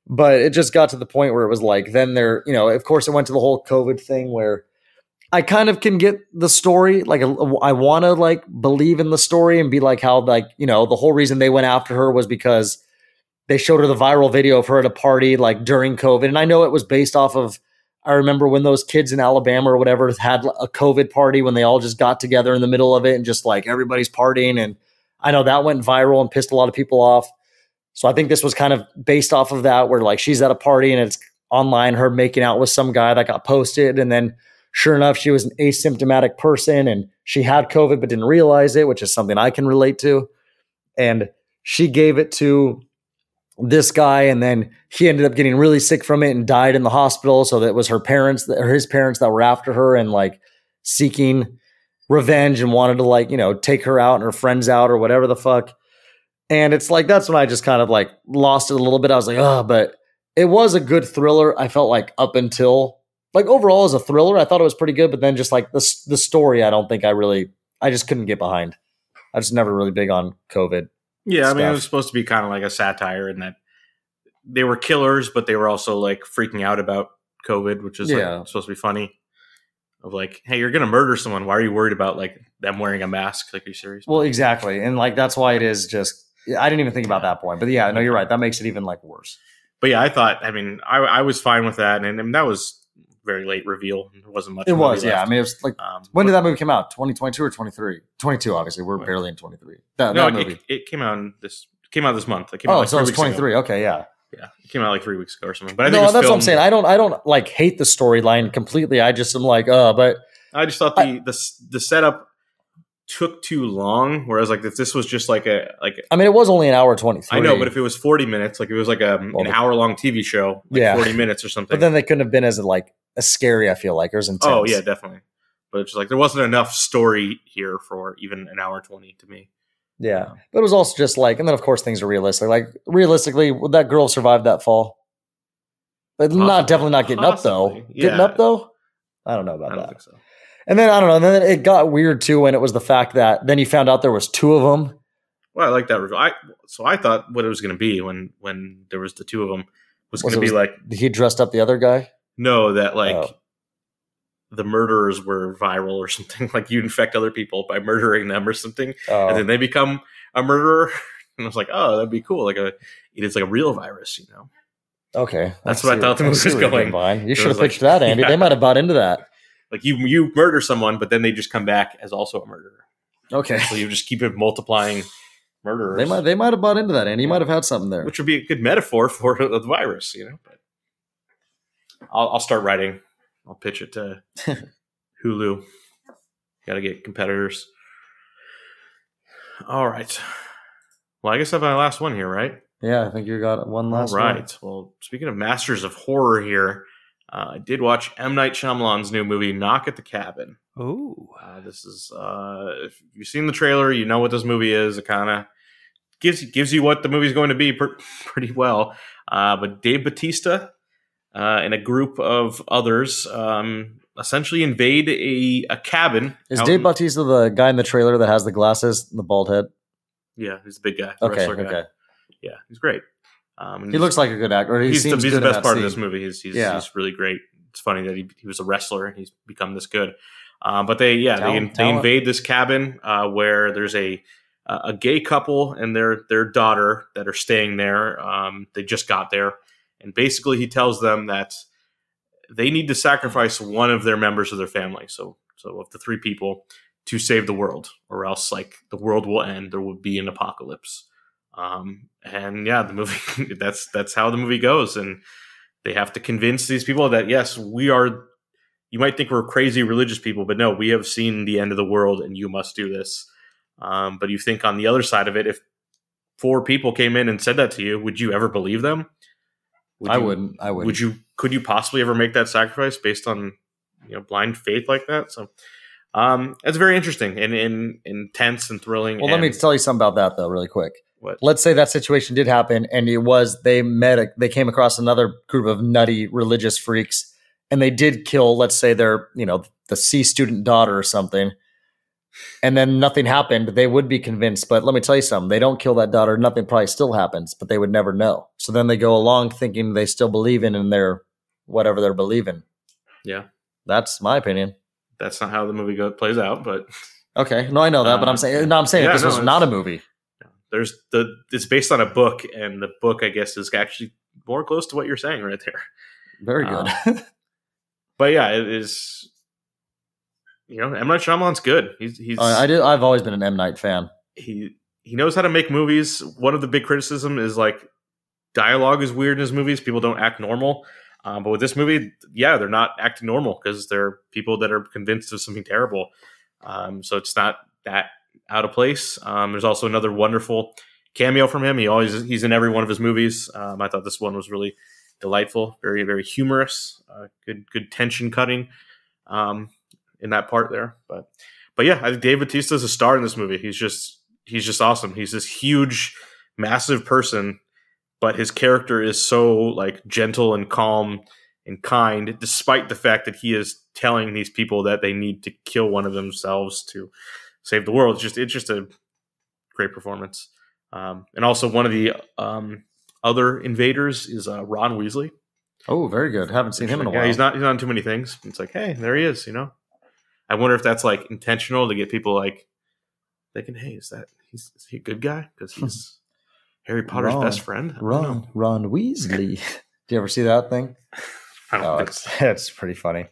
But it just got to the point where it was like, then there, you know, of course, it went to the whole COVID thing where I kind of can get the story. Like, I want to, like, believe in the story and be like, how, like, you know, the whole reason they went after her was because they showed her the viral video of her at a party, like, during COVID. And I know it was based off of, I remember when those kids in Alabama or whatever had a COVID party when they all just got together in the middle of it and just like everybody's partying. And I know that went viral and pissed a lot of people off. So I think this was kind of based off of that, where like she's at a party and it's online, her making out with some guy that got posted. And then sure enough, she was an asymptomatic person and she had COVID but didn't realize it, which is something I can relate to. And she gave it to this guy and then he ended up getting really sick from it and died in the hospital. So that was her parents or his parents that were after her and like seeking revenge and wanted to like you know take her out and her friends out or whatever the fuck. And it's like that's when i just kind of like lost it a little bit. I was like oh but it was a good thriller i felt like up until like overall as a thriller i thought it was pretty good but then just like the, the story i don't think i really i just couldn't get behind. I just never really big on covid Yeah, I mean, it was supposed to be kind of like a satire in that they were killers, but they were also like freaking out about COVID, which is Yeah. like, supposed to be funny. Of like, hey, you're gonna murder someone. Why are you worried about like them wearing a mask? Like, are you serious? Well, exactly, and like that's why it is just. I didn't even think about that point, but yeah, no, you're right. That makes it even like worse. But yeah, I thought. I mean, I, I was fine with that, and, and that was very late reveal. There wasn't much. It was, yeah. I mean, it was like Um, when did that movie come out? 2022 or 23? 22, obviously. We're What? barely in 23. That, no, that movie. it, it came out this. Came out this month. It came out oh, like so three it was 23. Okay, yeah. Yeah, it came out like three weeks ago or something. But I think no, it that's what I'm saying. I don't, I don't like hate the storyline completely. I just am like, uh, but I just thought the the the setup took too long. Whereas like if this was just like a like I mean, it was only an hour twenty. I know, but if it was forty minutes, like it was like a, Well, an hour long TV show, like Yeah. forty minutes or something. but then they couldn't have been as like as scary. I feel like or as oh, intense. oh yeah, definitely. But it's just like there wasn't enough story here for even an hour twenty to me. yeah. But it was also just like, and then of course things are realistic. Like realistically, would that girl survive that fall? But not definitely not getting up though. Possibly, Getting up though. I don't know about don't that. so. And then I don't know. And then it got weird too when it was the fact that then you found out there was two of them. Well, I like that review. I so I thought what it was going to be when when there was the two of them was Was going to be like He dressed up the other guy. No that oh. like Oh. the murderers were viral or <laughs> something like you infect other people by murdering them or something Oh. and then they become a murderer. <laughs> And I was like, oh, that'd be cool. Like a, it is like a real virus, you know. okay, That's I what I thought the was going. You should have was like- pitched that, Andy. <laughs> Yeah. They might have bought into that. Like you, you murder someone, but then they just come back as also a murderer. Okay, So you just keep it multiplying murderers. they might they might have bought into that, Andy. You might have had something there. which would be a good metaphor for the virus, you know. But I'll, I'll start writing. I'll pitch it to <laughs> Hulu. Got to get competitors. All right. Well, I guess I have my last one here, right? Yeah, I think you got one last All one. right. Well, speaking of masters of horror here, uh, I did watch M Night Shyamalan's new movie, Knock at the Cabin. Ooh. Uh, this is uh, if you've seen the trailer, you know what this movie is. It kind of gives gives you what the movie's going to be pr- <laughs> pretty well. Uh, but Dave Batista uh, and a group of others um, essentially invade a, a cabin. Is Dave in- Bautista the guy in the trailer that has the glasses and the bald head? Yeah, he's a big guy. Okay, wrestler guy. Yeah, he's great. Um, He he's- looks like a good actor. He he's, the, he's the best part of this movie. He's he's, Yeah. he's really great. It's funny that he, he was a wrestler and he's become this good. Um, but they yeah Talent, they, they invade this cabin uh, where there's a a gay couple and their their daughter that are staying there. Um, they just got there, and basically he tells them that they need to sacrifice one of their members of their family. So so of the three people to save the world, or else like the world will end. There will be an apocalypse. Um, and yeah, the movie <laughs> that's that's how the movie goes, and they have to convince these people that yes, we are. You might think we're crazy religious people, but no, we have seen the end of the world, and you must do this. Um, but you think on the other side of it, if four people came in and said that to you, would you ever believe them? Would I you- wouldn't. I wouldn't. Would you? Could you possibly ever make that sacrifice based on you know blind faith like that? So, um, it's very interesting and, and intense and thrilling. Well, let me tell you something about that though, really quick. What? Let's say that situation did happen, and it was they met, a, they came across another group of nutty religious freaks, and they did kill, let's say their, you know, the C student daughter or something, and then nothing happened. They would be convinced, but let me tell you something: they don't kill that daughter, nothing probably still happens, but they would never know. So then they go along thinking they still believe in in their whatever they're believing. Yeah. That's my opinion. That's not how the movie go, plays out, but <laughs> Okay, no, I know that, but I'm Um, saying, no, I'm saying yeah, this no, was not a movie. there's the it's based on a book, and the book I guess is actually more close to what you're saying right there. Very Um, good. <laughs> but yeah, it is. You know, M Night Shyamalan's good. He's he's Uh, I did. I've always been an M Night fan. he he knows how to make movies. One of the big criticism is like dialogue is weird in his movies. People don't act normal. Um, but with this movie, yeah, they're not acting normal because they're people that are convinced of something terrible. Um, so it's not that out of place. Um, there's also another wonderful cameo from him. He always he's in every one of his movies. Um, I thought this one was really delightful, very very humorous, uh, good good tension cutting um, in that part there. But but yeah, I think Dave Batista is a star in this movie. He's just he's just awesome. He's this huge, massive person, but his character is so like gentle and calm and kind, despite the fact that he is telling these people that they need to kill one of themselves to save the world. It's just it's just a great performance. Um, and also one of the um, other invaders is uh, Ron Weasley. Oh, very good. Haven't seen him in a Yeah, while. he's not he's not on too many things. It's like, hey, there he is. You know, I wonder if that's like intentional to get people like thinking, hey, is that he's is he a good guy because he's Harry Potter's Ron. best friend? Know. Ron Ron Weasley. <laughs> Do you ever see that thing? I don't Oh, think it's, so. <laughs> it's pretty funny.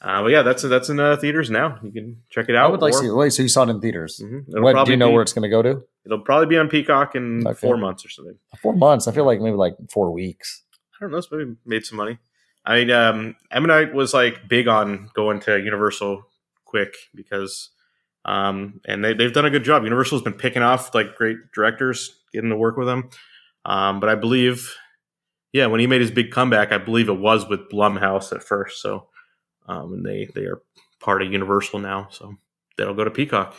Uh, but yeah, that's that's in uh, theaters now. You can check it out. I would like to see. Wait, so you saw it in theaters? Mhm. What, do you know be- where it's going to go to? It'll probably be on Peacock in Okay. four months or something. Four months. I feel like maybe like four weeks. I don't know. It's maybe made some money. I mean, um, Night was like big on going to Universal quick because, um, and they they've done a good job. Universal's been picking off like great directors, getting to work with them. Um, but I believe, yeah, when he made his big comeback, I believe it was with Blumhouse at first. So, um, and they they are part of Universal now, so that'll go to Peacock.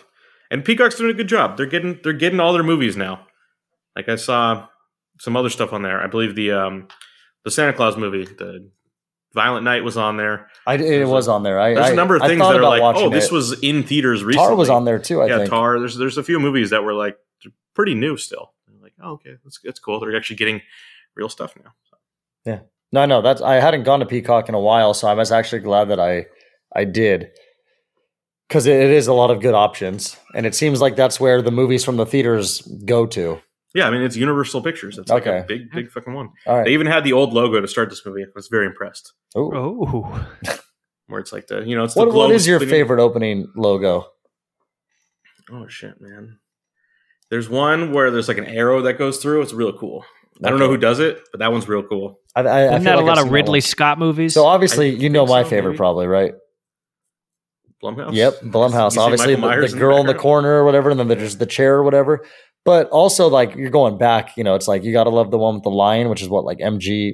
And Peacock's doing a good job. They're getting they're getting all their movies now. Like I saw some other stuff on there. I believe the um, the Santa Claus movie, the Violent Night was on there. I, it There's was on there. I, There's a number of I things that are like, oh, this it. was in theaters recently. Tar was on there too. I yeah, think. Tar. There's there's a few movies that were like pretty new still. Like, oh, okay, that's that's cool. They're actually getting real stuff now. Yeah. No, no, that's I hadn't gone to Peacock in a while, so I was actually glad that I I did because it, it is a lot of good options, and it seems like that's where the movies from the theaters go to. Yeah, I mean it's Universal Pictures. It's like a big big fucking one. All They even had the old logo to start this movie. I was very impressed. Ooh. Oh, <laughs> Where it's like the you know it's What, what globe is your spinning- favorite opening logo? Oh shit, man. There's one where there's like an arrow that goes through. It's real cool. I don't know who does it, but that one's real cool. I, I, I isn't feel that like a I've lot seen of Ridley. Scott movies? So obviously, I you know my so, favorite, maybe. probably, right? Blumhouse. Yep, Blumhouse. You Obviously, Michael the, Myers the in girl in the corner or whatever, and then there's the chair or whatever. But also, like you're going back, you know, it's like you got to love the one with the lion, which is what like MG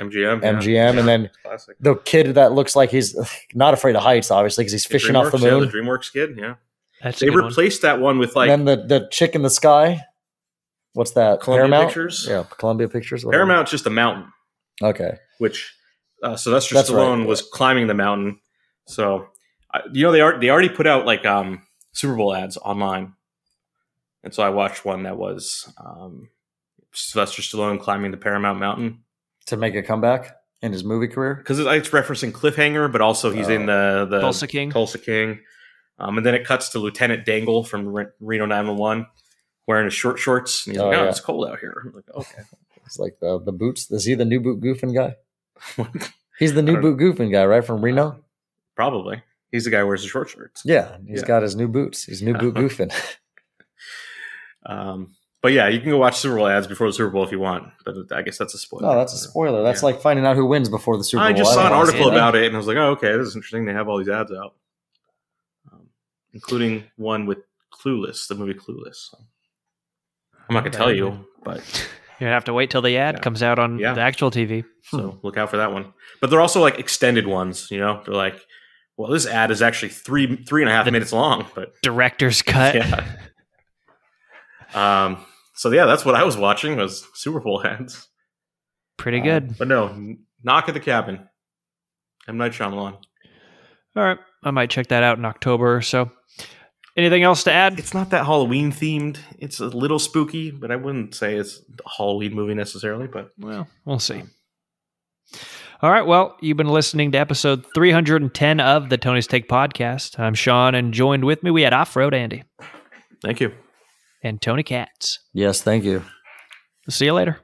MGM. yeah. MGM, and then <laughs> Classic. the kid that looks like he's <laughs> not afraid of heights, obviously, because he's fishing off the DreamWorks, yeah, moon. the DreamWorks kid. Yeah, That's they good one. replaced that one with like and then the the chick in the sky. What's that? Columbia Paramount Pictures. Yeah, Columbia Pictures. whatever. Paramount's just a mountain, Okay. which uh, Sylvester That's Stallone yeah. was climbing the mountain. So, I you know, they are they already put out like um, Super Bowl ads online, and so I watched one that was um, Sylvester Stallone climbing the Paramount Mountain To make a comeback in his movie career. because it's referencing Cliffhanger, but also he's in the the Tulsa King. Tulsa King. Um, and then it cuts to Lieutenant Dangle from Re- Reno 911 wearing his short shorts. And he's Oh, like, oh, yeah. it's cold out here. I'm like, okay. It's like the the boots. Is he the new boot goofing guy? <laughs> He's the new I boot goofing guy, right from Reno. Probably. He's the guy who wears the short shorts. Yeah, he's Yeah. got his new boots. He's new boot <laughs> goofing. Um, but yeah, you can go watch Super Bowl ads before the Super Bowl if you want. But I guess that's a spoiler. No, that's a spoiler. That's Yeah. like finding out who wins before the Super Bowl. I just saw don't an article about it and I was like, oh, okay, this is interesting. They have all these ads out, um, including one with Clueless, the movie Clueless. So, I'm not going to tell you, but <laughs> You have to wait till the ad Yeah. comes out on Yeah. the actual TV. So look out for that one. But they're also like extended ones. You know, they're like, well, this ad is actually three three and a half The- minutes long. But Director's cut. <laughs> yeah. Um. So yeah, that's what I was watching was Super Bowl ads. Pretty Uh, good. but no, Knock at the Cabin. M Night Shyamalan. All right. I might check that out in October or so. Anything else to add? It's not that Halloween themed. It's a little spooky, but I wouldn't say it's a Halloween movie necessarily. But Well, we'll see. All right. Well, you've been listening to episode 310 of the Tony's Take podcast. I'm Sean, and joined with me, we had Off Road Andy thank you. And Tony Katz. Yes, thank you. See you later.